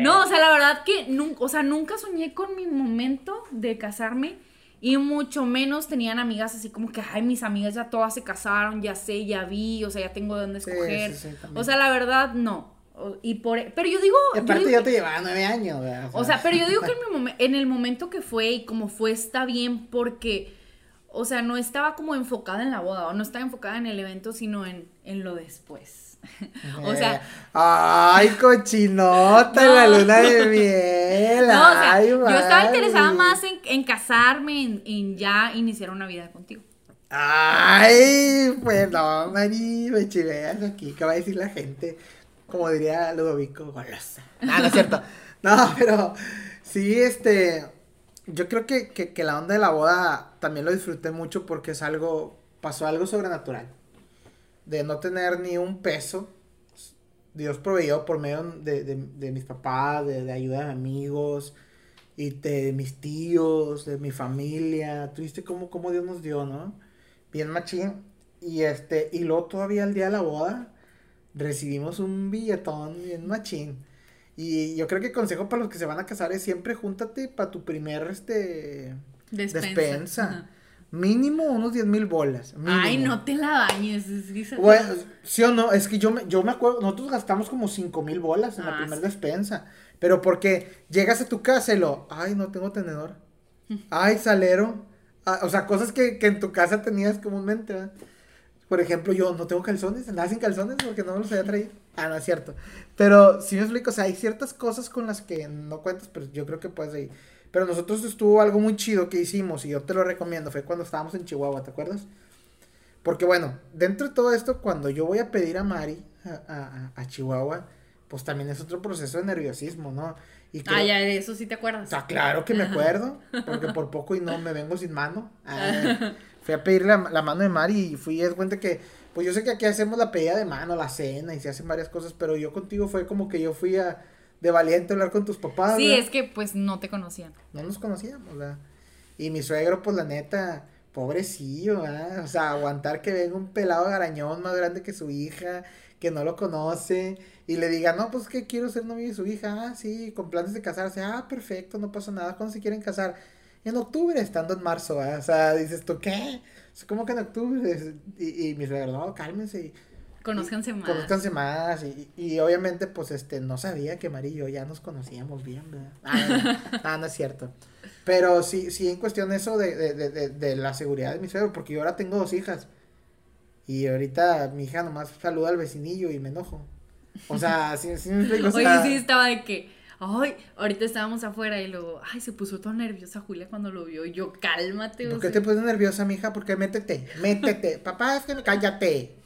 No, o sea, la verdad que nunca, o sea, nunca soñé con mi momento de casarme y mucho menos tenían amigas así como que, ay, mis amigas ya todas se casaron, ya sé, ya vi, o sea, ya tengo de dónde escoger. o sea, la verdad, no. Y por, e, pero yo digo... aparte yo, te llevaba nueve años. O sea, pero yo digo que en, el momento que fue y como fue está bien porque, o sea, no estaba como enfocada en la boda o no estaba enfocada en el evento, sino en, en lo después. o sea... ¡Ay, cochinota la luna de miel! No, o sea, yo estaba interesada más en, casarme, en, en ya iniciar una vida contigo. Ay, pues no, Mari, me chiveas aquí, ¿qué va a decir la gente? como diría Ludovico, golosa. No, no es cierto. No, pero sí, este, yo creo que, que, la onda de la boda también lo disfruté mucho porque es algo, pasó algo sobrenatural. De no tener ni un peso. Dios proveyó por medio de, de, mis papás, de, de, ayuda de amigos y de mis tíos, de mi familia. Tuviste cómo, cómo Dios nos dio, ¿no? Bien machín. Y este, y luego todavía el día de la boda recibimos un billetón bien machín. Y yo creo que el consejo para los que se van a casar es siempre júntate para tu primer este despensa. Mínimo unos 10 mil bolas. Ay, no te la bañes. bueno, sí o no, es que yo me, yo me acuerdo, nosotros gastamos como 5 mil bolas en la ah, primera despensa. Pero porque llegas a tu casa y lo, ay, no tengo tenedor. Ay, salero. Ah, o sea, cosas que, que, en tu casa tenías comúnmente. ¿verdad? Por ejemplo, yo no tengo calzones, andaba sin calzones porque no me los había traído. Ah, no es cierto. Pero si me explico, o sea, hay ciertas cosas con las que no cuentas, pero yo creo que puedes ir. Pero nosotros estuvo algo muy chido que hicimos y yo te lo recomiendo, fue cuando estábamos en Chihuahua, ¿te acuerdas? Porque bueno, dentro de todo esto, cuando yo voy a pedir a Mari a, Chihuahua, pues también es otro proceso de nerviosismo, ¿no? Y ah, ya, de eso sí te acuerdas. O sea, claro que me acuerdo, porque por poco y no me vengo sin mano. Ah, fui a pedir la, mano de Mari y fui a cuenta que, pues yo sé que aquí hacemos la pedida de mano, la cena y se hacen varias cosas, pero yo contigo fue como que yo fui a, de valiente hablar con tus papás. Sí, es que pues no te conocían. No nos conocíamos, ¿verdad? Y mi suegro, pues la neta, pobrecillo, ¿verdad? O sea, aguantar que venga un pelado garañón más grande que su hija, que no lo conoce, y le diga, no, pues que quiero ser novio de su hija, ah, sí, con planes de casarse, ah, perfecto, no pasa nada, ¿cuándo se quieren casar? en octubre, estando en marzo, o sea, dices tú, ¿qué? Es como que en octubre, y, y mis suegros, no, cálmense. Conózcanse más. Conózcanse más, y, y, obviamente, pues, este, no sabía que María y yo ya nos conocíamos bien, ¿verdad? Ah, no, no, es cierto. Pero sí, sí, en cuestión eso de, de, de, de, la seguridad de mi suegro, porque yo ahora tengo dos hijas. Y ahorita mi hija nomás saluda al vecinillo y me enojo. O sea, sí, sí me explico. Oye, sí, estaba de que, ay, ahorita estábamos afuera y luego, ay, se puso toda nerviosa Julia cuando lo vio. Y yo, cálmate. ¿Por qué te pones nerviosa, mija? Porque métete, métete. Papá, es que me cállate.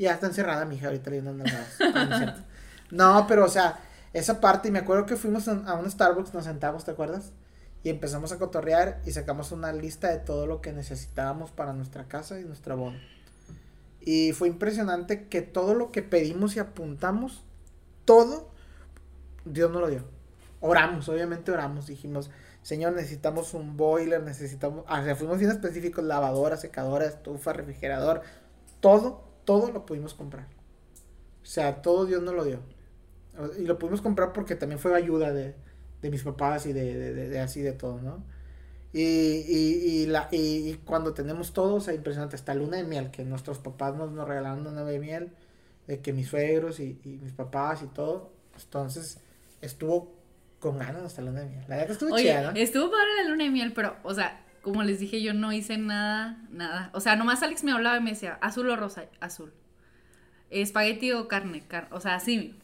Y ya está encerrada mi hija ahorita leyendo nada No, pero o sea, esa parte, y me acuerdo que fuimos a un Starbucks, nos sentamos, ¿te acuerdas? Y empezamos a cotorrear y sacamos una lista de todo lo que necesitábamos para nuestra casa y nuestra boda. Y fue impresionante que todo lo que pedimos y apuntamos, todo, Dios nos lo dio. Oramos, obviamente oramos, dijimos, Señor, necesitamos un boiler, necesitamos, o sea, fuimos bien específicos, lavadora, secadora, estufa, refrigerador, todo, todo lo pudimos comprar. O sea, todo Dios nos lo dio. Y lo pudimos comprar porque también fue ayuda de, de mis papás y de, de, de así de todo, ¿no? Y, y, y, la, y, cuando tenemos todo, o sea, impresionante, hasta luna de miel, que nuestros papás nos, nos regalaron una de miel, de que mis suegros y, mis papás y todo, entonces estuvo con ganas hasta luna de miel. La verdad que estuvo Oye, ¿no? Estuvo padre la luna de miel, pero, o sea, como les dije, yo no hice nada, nada. O sea, nomás Alex me hablaba y me decía, azul o rosa, azul. Espagueti o carne, car o sea, sí,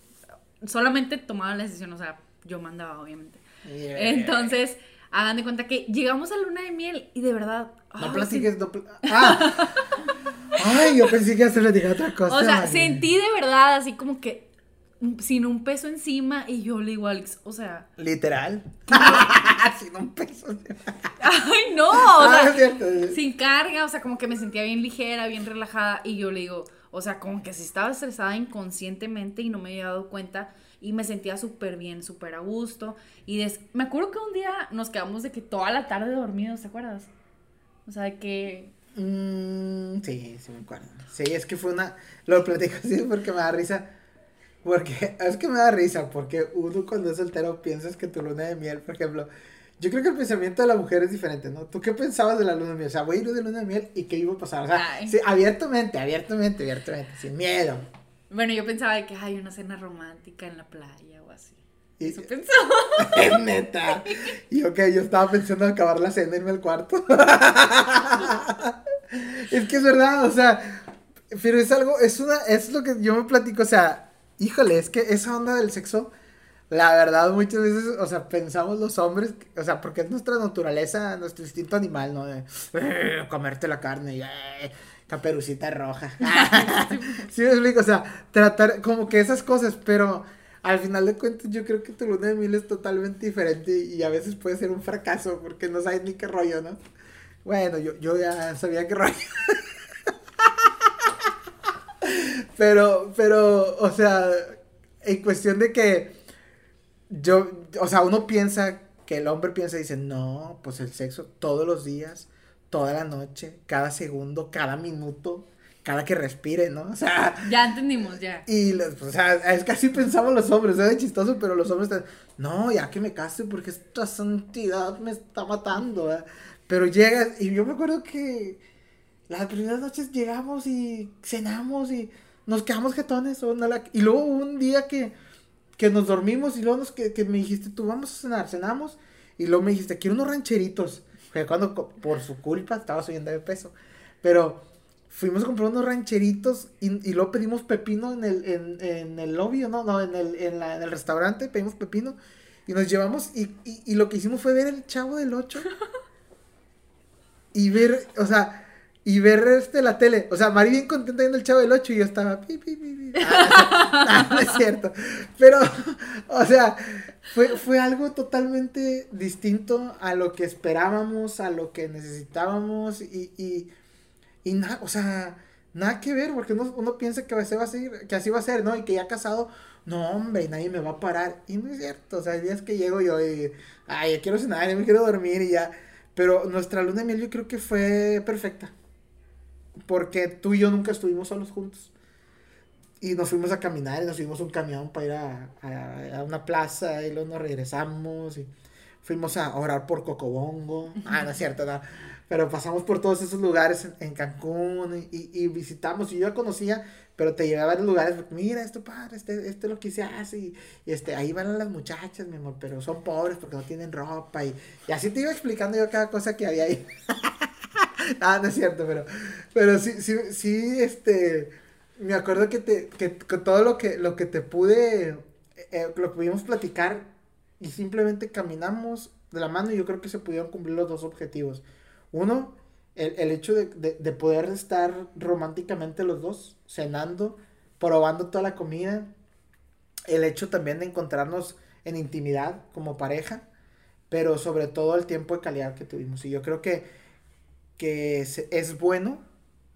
solamente tomaba la decisión, o sea, yo mandaba, obviamente. Entonces hagan de cuenta que llegamos a luna de miel y de verdad. No platiques, no ah. Ay, yo pensé que ibas a platicar otra cosa. O sea, sentí de verdad así como que sin un peso encima y yo le digo Alex, o sea. Literal. sin un peso. Ay, no. O sea, ah, sin carga, o sea, como que me sentía bien ligera, bien relajada y yo le digo, o sea, como que si estaba estresada inconscientemente y no me había dado cuenta y me sentía súper bien, súper a gusto. Y des... me acuerdo que un día nos quedamos de que toda la tarde dormidos, ¿te acuerdas? O sea, de que... Mm, sí, sí me acuerdo. Sí, es que fue una... Lo platico así porque me da risa. Porque es que me da risa, porque uno cuando es soltero piensas que tu luna de miel, por ejemplo, yo creo que el pensamiento de la mujer es diferente, ¿no? ¿Tú qué pensabas de la luna de miel? O sea, voy a ir de luna de miel y qué iba a pasar. O sea, sí, abiertamente, abiertamente, abiertamente, sin miedo. Bueno, yo pensaba de que hay una cena romántica en la playa o así. Y, Eso pensaba. Es neta. Y ok, yo estaba pensando en acabar la cena y irme al cuarto. es que es verdad, o sea, pero es algo, es una, es lo que yo me platico, o sea, híjole, es que esa onda del sexo, la verdad, muchas veces, o sea, pensamos los hombres, o sea, porque es nuestra naturaleza, nuestro instinto animal, ¿no? De eh, comerte la carne y eh, caperucita roja. sí me explico, o sea, tratar como que esas cosas, pero al final de cuentas yo creo que tu luna de miel es totalmente diferente y a veces puede ser un fracaso porque no sabes ni qué rollo, ¿no? Bueno, yo, yo ya sabía qué rollo. pero, pero, o sea, en cuestión de que yo, o sea, uno piensa que el hombre piensa y dice, no, pues el sexo todos los días toda la noche, cada segundo, cada minuto, cada que respire, ¿no? O sea. Ya entendimos, ya. Y, los, o sea, es que así pensamos los hombres, es chistoso, pero los hombres están, no, ya que me case porque esta santidad me está matando. Pero llegas, y yo me acuerdo que las primeras noches llegamos y cenamos y nos quedamos jetones, y luego un día que, que nos dormimos y luego nos, que, que me dijiste, tú vamos a cenar, cenamos, y luego me dijiste, quiero unos rancheritos cuando por su culpa estaba subiendo de peso. Pero fuimos a comprar unos rancheritos y, y luego pedimos pepino en el, en, en el lobby, no, no, en el, en, la, en el restaurante, pedimos pepino y nos llevamos y, y, y, lo que hicimos fue ver el chavo del 8 y ver, o sea, y ver este la tele. O sea, Mari bien contenta viendo el chavo del 8 y yo estaba pi, pi, pi, ah, no, es cierto. Pero, o sea, fue, fue algo totalmente distinto a lo que esperábamos, a lo que necesitábamos y, y, nada, o sea, nada que ver, porque uno, piensa que, va a ser, que así va a ser, ¿no? Y que ya casado, no, hombre, nadie me va a parar. Y no es cierto, o sea, hay días que llego yo y, ay, ya quiero cenar, ya me quiero dormir y ya. Pero nuestra luna de miel yo creo que fue perfecta porque tú y yo nunca estuvimos solos juntos. Y nos fuimos a caminar y nos subimos un camión para ir a, a, una plaza y luego nos regresamos. Y fuimos a orar por Cocobongo. Ah, no es cierto, no. Pero pasamos por todos esos lugares en, en Cancún y, y, visitamos. Y yo ya conocía, pero te llevé a varios lugares. Mira, esto padre, este, esto es lo que se hace. Y, y, este, ahí van las muchachas, mi amor, pero son pobres porque no tienen ropa. Y, y así te iba explicando yo cada cosa que había ahí. ah, no es cierto, pero, pero sí, sí, sí, este, me acuerdo que te, que con todo lo que, lo que te pude, eh, lo que pudimos platicar y simplemente caminamos de la mano y yo creo que se pudieron cumplir los dos objetivos. Uno, el, el hecho de, de, de, poder estar románticamente los dos, cenando, probando toda la comida. El hecho también de encontrarnos en intimidad como pareja, pero sobre todo el tiempo de calidad que tuvimos. Y yo creo que, que es, bueno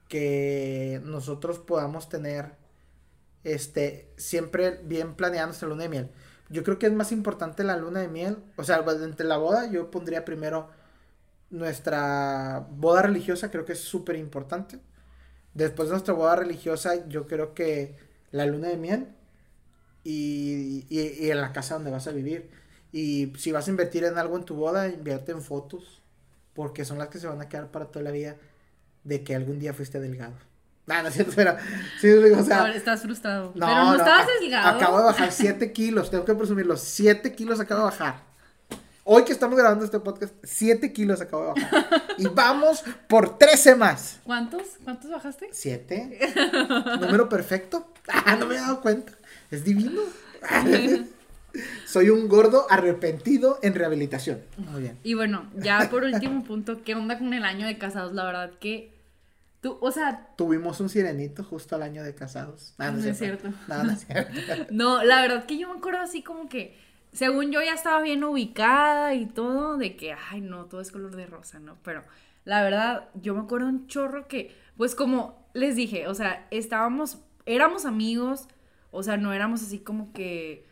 que nosotros podamos tener este siempre bien planeada nuestra luna de miel. Yo creo que es más importante la luna de miel, o sea, entre la boda yo pondría primero nuestra boda religiosa, creo que es súper importante. Después de nuestra boda religiosa, yo creo que la luna de miel y, y, y, en la casa donde vas a vivir. Y si vas a invertir en algo en tu boda, invierte en fotos, porque son las que se van a quedar para toda la vida de que algún día fuiste delgado. No, no es cierto, pero sí, o sea, Ahora estás frustrado. No, pero no, no estabas delgado. Acabo de bajar 7 kilos, tengo que presumirlo. 7 kilos acabo de bajar. Hoy que estamos grabando este podcast, 7 kilos acabo de bajar. y vamos por 13 más. ¿Cuántos? ¿Cuántos bajaste? 7. Número perfecto. Ah, no me he dado cuenta. Es divino. Soy un gordo arrepentido en rehabilitación. Muy bien. Y bueno, ya por último punto, ¿qué onda con el año de casados? La verdad que tú, o sea... Tuvimos un sirenito justo al año de casados. No, no, no es cierto. No, no es cierto. no, la verdad que yo me acuerdo así como que, según yo ya estaba bien ubicada y todo, de que, ay, no, todo es color de rosa, ¿no? Pero la verdad, yo me acuerdo un chorro que, pues como les dije, o sea, estábamos, éramos amigos, o sea, no éramos así como que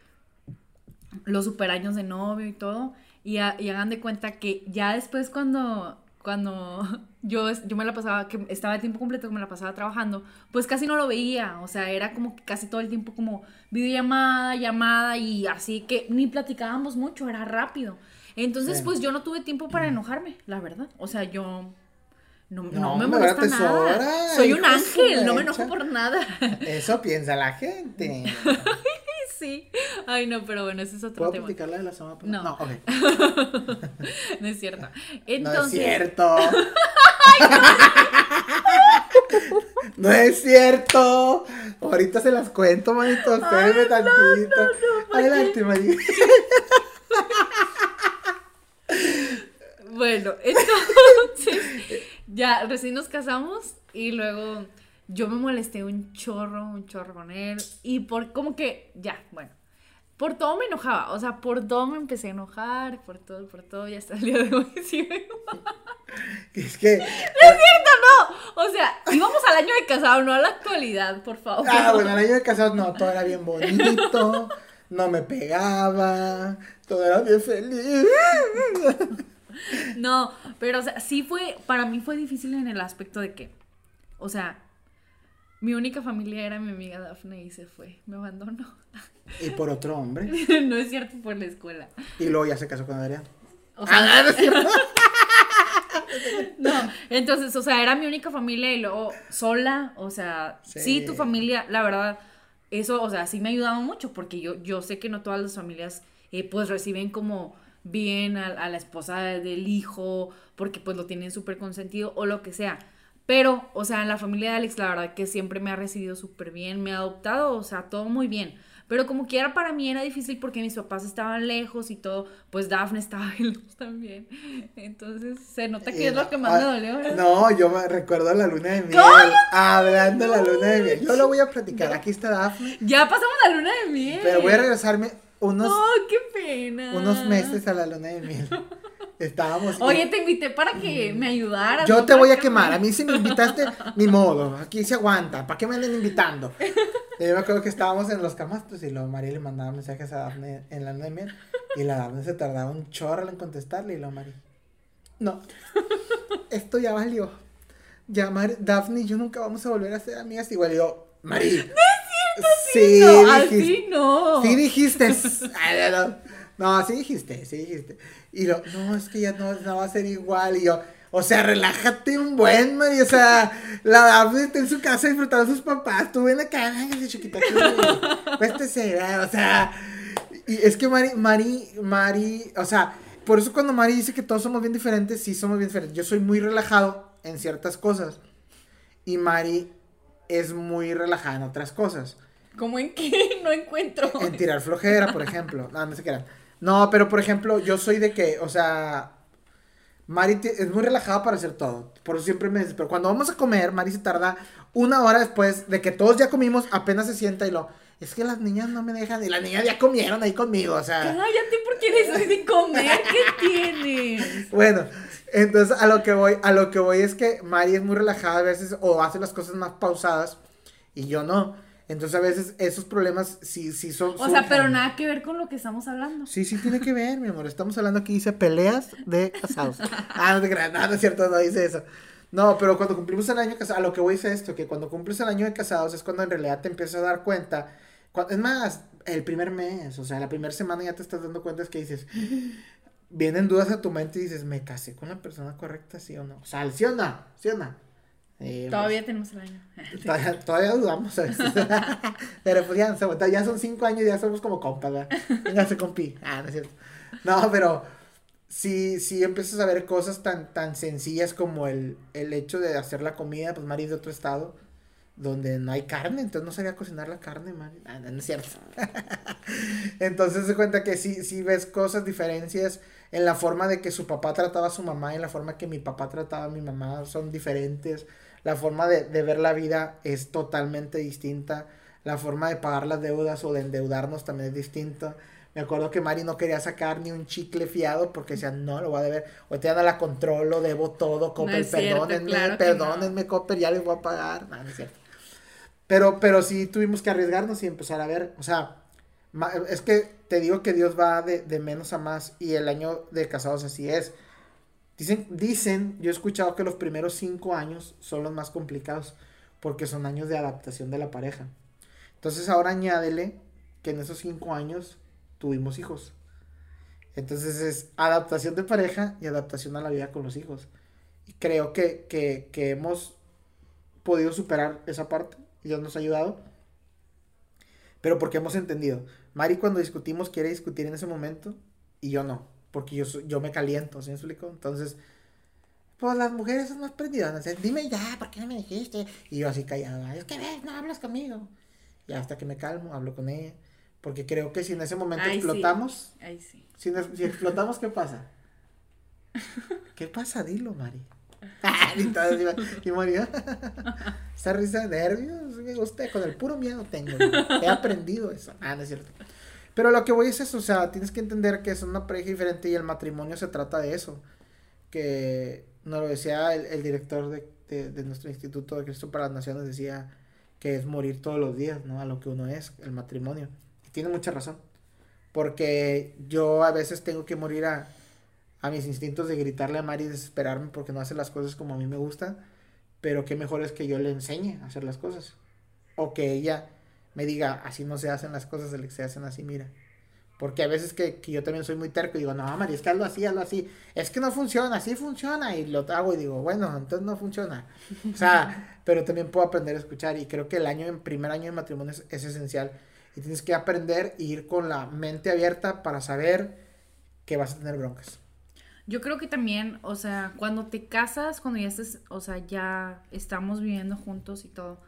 los super años de novio y todo. Y, a, y, hagan de cuenta que ya después cuando, cuando yo, yo me la pasaba, que estaba de tiempo completo, que me la pasaba trabajando, pues casi no lo veía. O sea, era como que casi todo el tiempo como videollamada, llamada y así que ni platicábamos mucho, era rápido. Entonces, sí. pues yo no tuve tiempo para enojarme, la verdad. O sea, yo no, no, no, me molesta nada. Soy un ángel, no me enojo por nada. Eso piensa la gente. sí. Ay, no, pero bueno, ese es otro ¿Puedo tema. la de la semana pasada? No. No, ok. no es cierto. No Entonces, es cierto. no es cierto. Ahorita se las cuento, manito. Espérenme tantito. Adelante, manito. Bueno, entonces ya recién nos casamos y luego yo me molesté un chorro, un chorro con él y por como que ya, bueno, por todo me enojaba, o sea, por todo me empecé a enojar, por todo, por todo, ya hasta el día de hoy sí me Es que No es cierto, no. O sea, íbamos al año de casado, no a la actualidad, por favor. Ah, bueno, el año de casado no, todo era bien bonito, no me pegaba, todo era bien feliz. No, pero o sea, sí fue, para mí fue difícil en el aspecto de que, o sea, mi única familia era mi amiga Dafne y se fue, me abandonó. Y por otro hombre. no es cierto, por la escuela. Y luego ya se casó con Adrián. O sea, Ah, no es cierto. no, entonces, o sea, era mi única familia y luego sola, o sea, sí, Sí. tu familia, la verdad, eso, o sea, sí me ha ayudado mucho porque yo, yo sé que no todas las familias, eh, pues, reciben como bien a, a la esposa del hijo porque pues lo tienen súper consentido o lo que sea. Pero, o sea, en la familia de Alex, la verdad que siempre me ha recibido súper bien, me ha adoptado, o sea, todo muy bien. Pero como quiera para mí era difícil porque mis papás estaban lejos y todo, pues Dafne estaba lejos también. Entonces se nota que es lo que más me dolió. ¿verdad? No, yo me recuerdo la luna de miel. Hablando de la luna de miel. Yo lo voy a platicar. Aquí está Dafne. Ya pasamos la luna de miel. Pero voy a regresarme unos, Oh, qué pena. unos meses a la luna de miel. Estábamos. Oye, te invité para que me ayudaras. Yo ¿no? te voy a que- quemar. A mí si me invitaste, ni modo. Aquí se aguanta. ¿Para qué me anden invitando? Yo me acuerdo que estábamos en los camastros y luego María le mandaba mensajes a Dafne en la miel. Y la Dafne se tardaba un chorro en contestarle. Y luego María, no. Esto ya valió. Ya Mar Dafne y yo nunca vamos a volver a ser amigas. Igual yo, María. Sí, No, dijiste. así no. Sí dijiste. Ay, no, no. Sí dijiste, sí dijiste. Y lo, no, es que ya no, no va a ser igual. Y yo, o sea, relájate un buen, Mari. O sea, la Daphne está en su casa disfrutando a sus papás. Tú ven acá, de chiquita. Cuéstese, o sea. Y es que Mari, Mari, Mari, o sea, por eso cuando Mari dice que todos somos bien diferentes, sí somos bien diferentes. Yo soy muy relajado en ciertas cosas. Y Mari es muy relajada en otras cosas. ¿Cómo en qué? No encuentro. En tirar flojera, por ejemplo. No, no se quieran. No, pero por ejemplo, yo soy de que, o sea, Mari es muy relajada para hacer todo. Por eso siempre me dice, pero cuando vamos a comer, Mari se tarda una hora después de que todos ya comimos, apenas se sienta y lo, es que las niñas no me dejan, y las niñas ya comieron ahí conmigo, o sea. Cállate porque les de comer, ¿qué tienes? Bueno, entonces a lo que voy, a lo que voy es que Mari es muy relajada a veces o hace las cosas más pausadas y yo no. Entonces a veces esos problemas sí, sí son... O sea, pero nada que ver con lo que estamos hablando. Sí, sí tiene que ver, mi amor. Estamos hablando aquí, dice peleas de casados. ah, no te creas, no, no es cierto, no dice eso. No, pero cuando cumplimos el año de casados, a lo que voy es esto, que cuando cumples el año de casados es cuando en realidad te empiezas a dar cuenta. es más, el primer mes, o sea, la primera semana ya te estás dando cuenta es que dices, vienen dudas a tu mente y dices, ¿me casé con la persona correcta, sí o no? O sea, ¿sí o no? ¿Sí o no? Eh, todavía tenemos el año. Todavía, todavía dudamos. pero pues ya, ya son cinco años y ya somos como compas, ¿verdad? Véngase compi. Ah, no es cierto. No, pero si, si empiezas a ver cosas tan, tan sencillas como el, el hecho de hacer la comida, pues Mari es de otro estado, donde no hay carne, entonces no sabía cocinar la carne, Mari. Ah, no, es cierto. entonces se cuenta que si, si ves cosas, diferencias en la forma de que su papá trataba a su mamá y en la forma que mi papá trataba a mi mamá son diferentes la forma de, ver la vida es totalmente distinta, la forma de pagar las deudas o de endeudarnos también es distinta. Me acuerdo que Mari no quería sacar ni un chicle fiado porque decía, no, lo voy a deber. Hoy te dan la controlo, debo todo, Copper, perdónenme, perdónenme, Copper, ya les voy a pagar. No, no es cierto. Pero, pero sí tuvimos que arriesgarnos y empezar a ver, o sea, es que te digo que Dios va de, de menos a más y el año de casados así es. Dicen, dicen, yo he escuchado que los primeros cinco años son los más complicados porque son años de adaptación de la pareja. Entonces ahora añádele que en esos cinco años tuvimos hijos. Entonces es adaptación de pareja y adaptación a la vida con los hijos. Y creo que, que, que hemos podido superar esa parte y Dios nos ha ayudado. Pero porque hemos entendido. Mari cuando discutimos quiere discutir en ese momento y yo no porque yo, yo me caliento, ¿sí me explico? Entonces, pues las mujeres son más prendidas, dime ya, ¿por qué no me dijiste? Y yo así callado, es que ves, no hablas conmigo. Y hasta que me calmo, hablo con ella. Porque creo que si en ese momento explotamos, Si, explotamos, ¿qué pasa? ¿Qué pasa? Dilo, Mari. y, María, esa risa de nervios, me gusta, con el puro miedo tengo. He aprendido eso. Ah, no es cierto. Pero lo que voy es eso, o sea, tienes que entender que es una pareja diferente y el matrimonio se trata de eso. Que nos lo decía el, director de, de, nuestro Instituto de Cristo para las Naciones, decía que es morir todos los días, ¿no? A lo que uno es, el matrimonio. Y tiene mucha razón. Porque yo a veces tengo que morir a, a mis instintos de gritarle a Mari y desesperarme porque no hace las cosas como a mí me gustan. Pero qué mejor es que yo le enseñe a hacer las cosas. O que ella me diga, así no se hacen las cosas, se hacen así, mira. Porque a veces que, yo también soy muy terco y digo, no, María, es que hazlo así, hazlo así. Es que no funciona, así funciona. Y lo hago y digo, bueno, entonces no funciona. O sea, pero también puedo aprender a escuchar. Y creo que el año, en primer año de matrimonio es, esencial. Y tienes que aprender e ir con la mente abierta para saber que vas a tener broncas. Yo creo que también, o sea, cuando te casas, cuando ya estés, o sea, ya estamos viviendo juntos y todo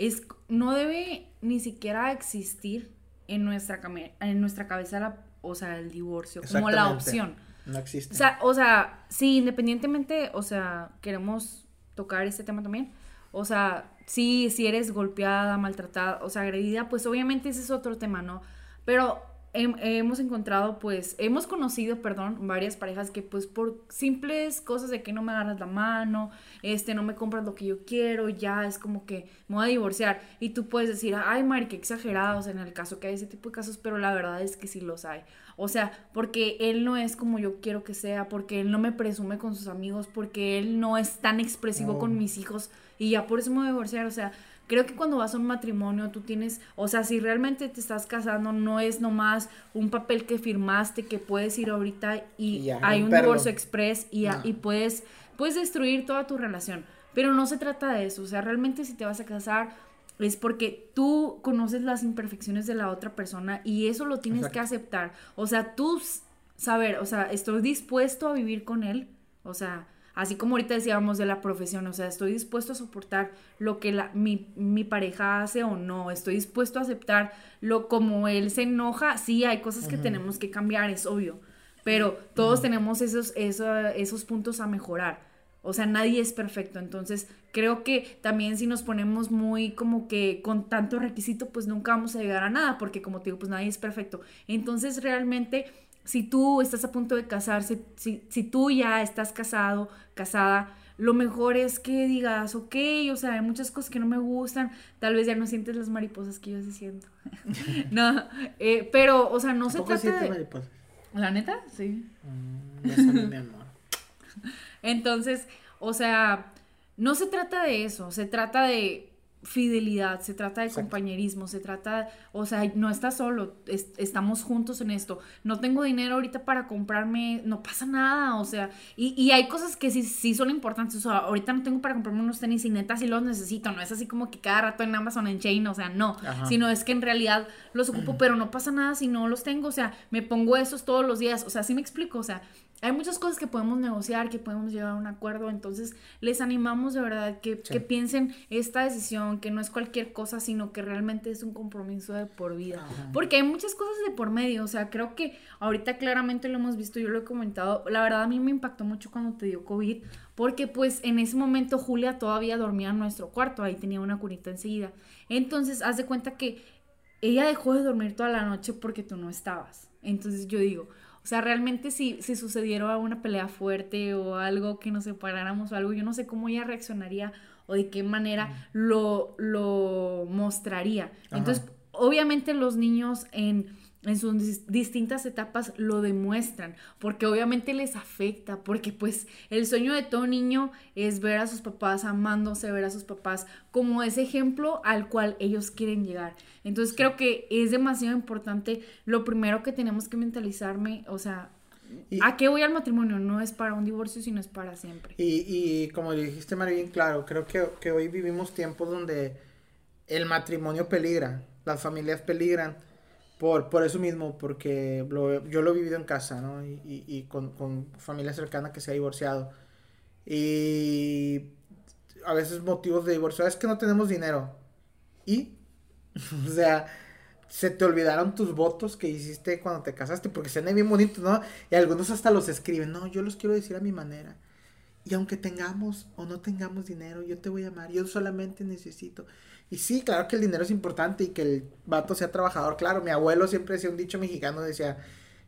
es, no debe ni siquiera existir en nuestra, en nuestra cabeza o sea, el divorcio como la opción. No existe. O sea, o sea, si independientemente, o sea, queremos tocar este tema también, o sea, si, si eres golpeada, maltratada, o sea, agredida, pues obviamente ese es otro tema, ¿no? Pero hemos encontrado, pues, hemos conocido, perdón, varias parejas que, pues, por simples cosas de que no me agarras la mano, este, no me compras lo que yo quiero, ya es como que me voy a divorciar. Y tú puedes decir, ay, Mari, qué exagerados en el caso que hay ese tipo de casos, pero la verdad es que sí los hay. O sea, porque él no es como yo quiero que sea, porque él no me presume con sus amigos, porque él no es tan expresivo con mis hijos y ya por eso me voy a divorciar. O sea, creo que cuando vas a un matrimonio tú tienes, o sea, si realmente te estás casando, no es nomás un papel que firmaste que puedes ir ahorita y, hay un divorcio express y, y puedes, puedes destruir toda tu relación. Pero no se trata de eso, o sea, realmente si te vas a casar es porque tú conoces las imperfecciones de la otra persona y eso lo tienes que aceptar. O sea, tú saber, o sea, estoy dispuesto a vivir con él, o sea, así como ahorita decíamos de la profesión, o sea, estoy dispuesto a soportar lo que la, mi, mi, pareja hace o no, estoy dispuesto a aceptar lo como él se enoja, sí, hay cosas que tenemos que cambiar, es obvio, pero todos tenemos esos, esos, esos puntos a mejorar. O sea, nadie es perfecto. Entonces, creo que también si nos ponemos muy como que con tanto requisito, pues nunca vamos a llegar a nada, porque como te digo, pues nadie es perfecto. Entonces, realmente, si tú estás a punto de casarse, si, si tú ya estás casado, casada, lo mejor es que digas, ok, o sea, hay muchas cosas que no me gustan, tal vez ya no sientes las mariposas que yo sí siento. no, eh, pero, o sea, no se trata de... mariposas? ¿La neta? Sí. Mm, mi amor. Entonces, o sea, no se trata de eso, se trata de fidelidad, se trata de compañerismo, se trata, o sea, no estás solo, estamos juntos en esto. No tengo dinero ahorita para comprarme, no pasa nada, o sea, y, y hay cosas que sí, sí son importantes, o sea, ahorita no tengo para comprarme unos tenis y neta sí los necesito, no es así como que cada rato en Amazon, en Chain, o sea, no, sino es que en realidad los ocupo, pero no pasa nada si no los tengo, o sea, me pongo esos todos los días, o sea, sí me explico, o sea, hay muchas cosas que podemos negociar, que podemos llegar a un acuerdo, entonces les animamos de verdad que, que, piensen esta decisión, que no es cualquier cosa, sino que realmente es un compromiso de por vida. Porque hay muchas cosas de por medio, o sea, creo que ahorita claramente lo hemos visto, yo lo he comentado, la verdad a mí me impactó mucho cuando te dio COVID, porque pues en ese momento Julia todavía dormía en nuestro cuarto, ahí tenía una curita enseguida. Entonces, haz de cuenta que ella dejó de dormir toda la noche porque tú no estabas. Entonces yo digo, o sea, realmente si, si sucediera una pelea fuerte o algo que nos separáramos o algo, yo no sé cómo ella reaccionaría o de qué manera lo, lo mostraría. Entonces, obviamente los niños en en sus distintas etapas lo demuestran, porque obviamente les afecta, porque pues el sueño de todo niño es ver a sus papás amándose, ver a sus papás como ese ejemplo al cual ellos quieren llegar. Entonces creo que es demasiado importante, lo primero que tenemos que mentalizarme, o sea, ¿a qué voy al matrimonio? No es para un divorcio, sino es para siempre. Y, y como dijiste, María, bien claro, creo que, que hoy vivimos tiempos donde el matrimonio peligra, las familias peligran por, por eso mismo, porque yo lo he vivido en casa, ¿no? Y, y, con, con, familia cercana que se ha divorciado. Y a veces motivos de divorcio, es que no tenemos dinero. ¿Y? o sea, se te olvidaron tus votos que hiciste cuando te casaste, porque se ven bien bonitos, ¿no? Y algunos hasta los escriben, no, yo los quiero decir a mi manera. Y aunque tengamos o no tengamos dinero, yo te voy a amar, yo solamente necesito. Y sí, claro que el dinero es importante y que el vato sea trabajador. Claro, mi abuelo siempre decía un dicho mexicano, decía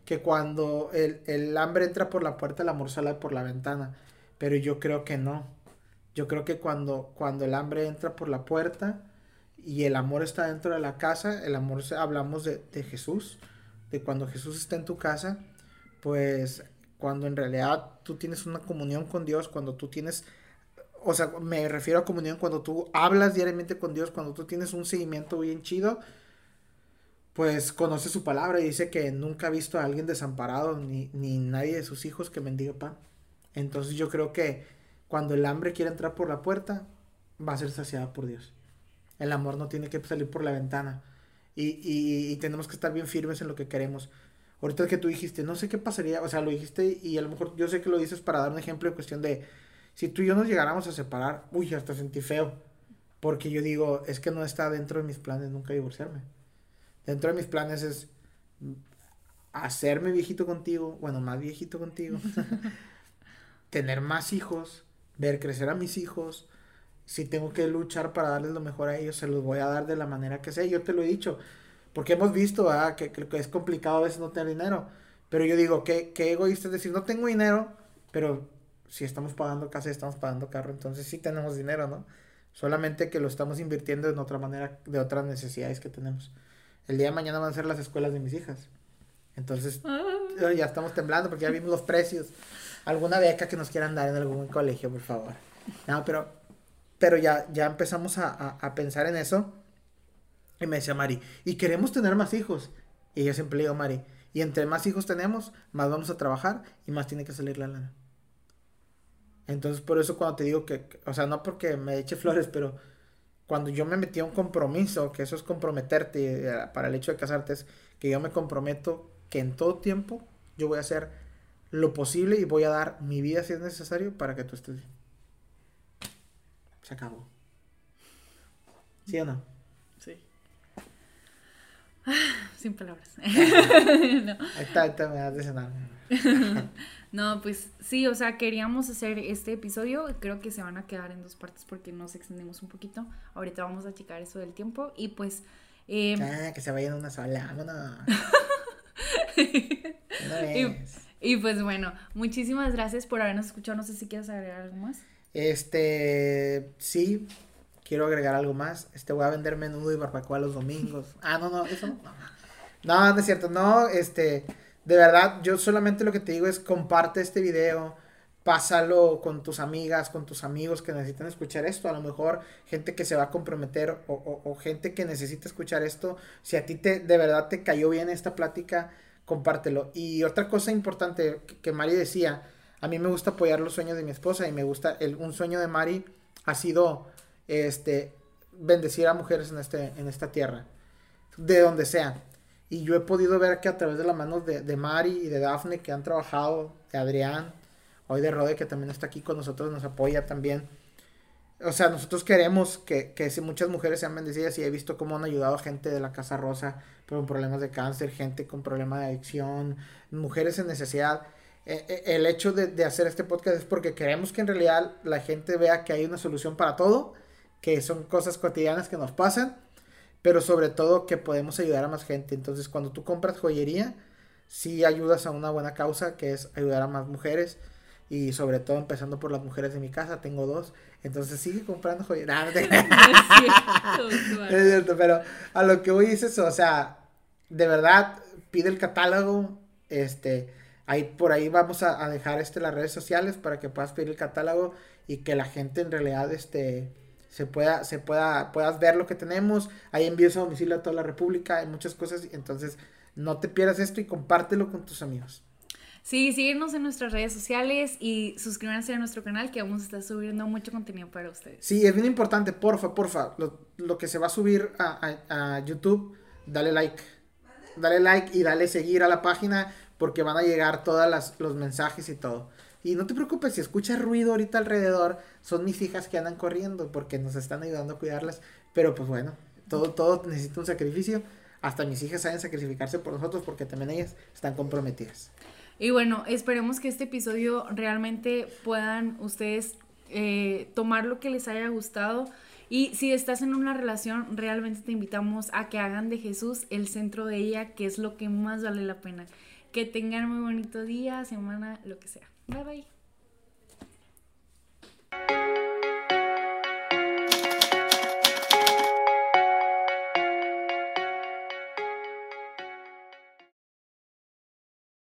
que cuando el, hambre entra por la puerta, el amor sale por la ventana. Pero yo creo que no. Yo creo que cuando, cuando el hambre entra por la puerta y el amor está dentro de la casa, el amor, hablamos de, de Jesús, de cuando Jesús está en tu casa, pues cuando en realidad tú tienes una comunión con Dios, cuando tú tienes o sea, me refiero a comunión cuando tú hablas diariamente con Dios, cuando tú tienes un seguimiento bien chido, pues conoce su palabra y dice que nunca ha visto a alguien desamparado, ni, ni nadie de sus hijos que mendiga pan. Entonces yo creo que cuando el hambre quiere entrar por la puerta, va a ser saciada por Dios. El amor no tiene que salir por la ventana. Y, y, y tenemos que estar bien firmes en lo que queremos. Ahorita que tú dijiste, no sé qué pasaría, o sea, lo dijiste y a lo mejor yo sé que lo dices para dar un ejemplo de cuestión de, si tú y yo nos llegáramos a separar, uy, hasta sentí feo. Porque yo digo, es que no está dentro de mis planes nunca divorciarme. Dentro de mis planes es hacerme viejito contigo, bueno, más viejito contigo, tener más hijos, ver crecer a mis hijos. Si tengo que luchar para darles lo mejor a ellos, se los voy a dar de la manera que sea. Yo te lo he dicho, porque hemos visto que, que, es complicado a veces no tener dinero. Pero yo digo, qué, qué egoísta es decir, no tengo dinero, pero si estamos pagando casa y estamos pagando carro, entonces sí tenemos dinero, ¿no? Solamente que lo estamos invirtiendo en otra manera, de otras necesidades que tenemos. El día de mañana van a ser las escuelas de mis hijas. Entonces, ah. ya estamos temblando porque ya vimos los precios. Alguna beca que nos quieran dar en algún colegio, por favor. No, pero pero ya, ya empezamos a, a, pensar en eso. Y me decía Mari, y queremos tener más hijos. Y yo siempre le digo, Mari, y entre más hijos tenemos, más vamos a trabajar y más tiene que salir la lana. Entonces, por eso cuando te digo que, o sea, no porque me eche flores, pero cuando yo me metí a un compromiso, que eso es comprometerte eh, para el hecho de casarte, es que yo me comprometo que en todo tiempo yo voy a hacer lo posible y voy a dar mi vida si es necesario para que tú estés bien. Se acabó. ¿Sí o no? Sin palabras. no. Ahí está, está, me das de cenar. no, pues sí, o sea, queríamos hacer este episodio. Creo que se van a quedar en dos partes porque nos extendimos un poquito. Ahorita vamos a checar eso del tiempo. Y pues. Eh, ah, que se vayan una sola. y, pues bueno, muchísimas gracias por habernos escuchado. No sé si quieres agregar algo más. Este, sí, quiero agregar algo más. Este, voy a vender menudo y barbacoa los domingos. Ah, no, no, eso no. No, no es cierto. No, este de verdad, yo solamente lo que te digo es comparte este video, pásalo con tus amigas, con tus amigos que necesitan escuchar esto. A lo mejor gente que se va a comprometer o, gente que necesita escuchar esto. Si a ti te, de verdad te cayó bien esta plática, compártelo. Y otra cosa importante que, Mari decía, a mí me gusta apoyar los sueños de mi esposa y me gusta, el, un sueño de Mari ha sido este, bendecir a mujeres en, este, en esta tierra, de donde sea. Y yo he podido ver que a través de las manos de, de Mari y de Daphne que han trabajado, de Adrián, hoy de Rode que también está aquí con nosotros, nos apoya también. O sea, nosotros queremos que, que muchas mujeres sean bendecidas y he visto cómo han ayudado a gente de la Casa Rosa con problemas de cáncer, gente con problemas de adicción, mujeres en necesidad. E, e, el hecho de, de hacer este podcast es porque queremos que en realidad la gente vea que hay una solución para todo, que son cosas cotidianas que nos pasan pero sobre todo que podemos ayudar a más gente. Entonces, cuando tú compras joyería, sí ayudas a una buena causa, que es ayudar a más mujeres. Y sobre todo empezando por las mujeres de mi casa, tengo dos. Entonces sigue comprando joyería. es, cierto, pero a lo que voy es eso, o sea, de verdad, pide el catálogo, este, ahí por ahí vamos a, a dejar este las redes sociales para que puedas pedir el catálogo y que la gente en realidad, este, se pueda, se pueda, puedas ver lo que tenemos. Hay envíos a domicilio a toda la República, hay muchas cosas. Entonces, no te pierdas esto y compártelo con tus amigos. Sí, síguenos en nuestras redes sociales y suscríbanse a nuestro canal que vamos a estar subiendo mucho contenido para ustedes. Sí, es bien importante, porfa, porfa, lo, que se va a subir a, a, YouTube, dale like. Dale like y dale seguir a la página porque van a llegar todos los mensajes y todo. Y no te preocupes, si escuchas ruido ahorita alrededor, son mis hijas que andan corriendo porque nos están ayudando a cuidarlas. Pero pues bueno, todo, todo necesita un sacrificio. Hasta mis hijas saben sacrificarse por nosotros porque también ellas están comprometidas. Y bueno, esperemos que este episodio realmente puedan ustedes eh, tomar lo que les haya gustado. Y si estás en una relación, realmente te invitamos a que hagan de Jesús el centro de ella, que es lo que más vale la pena. Que tengan muy bonito día, semana, lo que sea. 拜拜。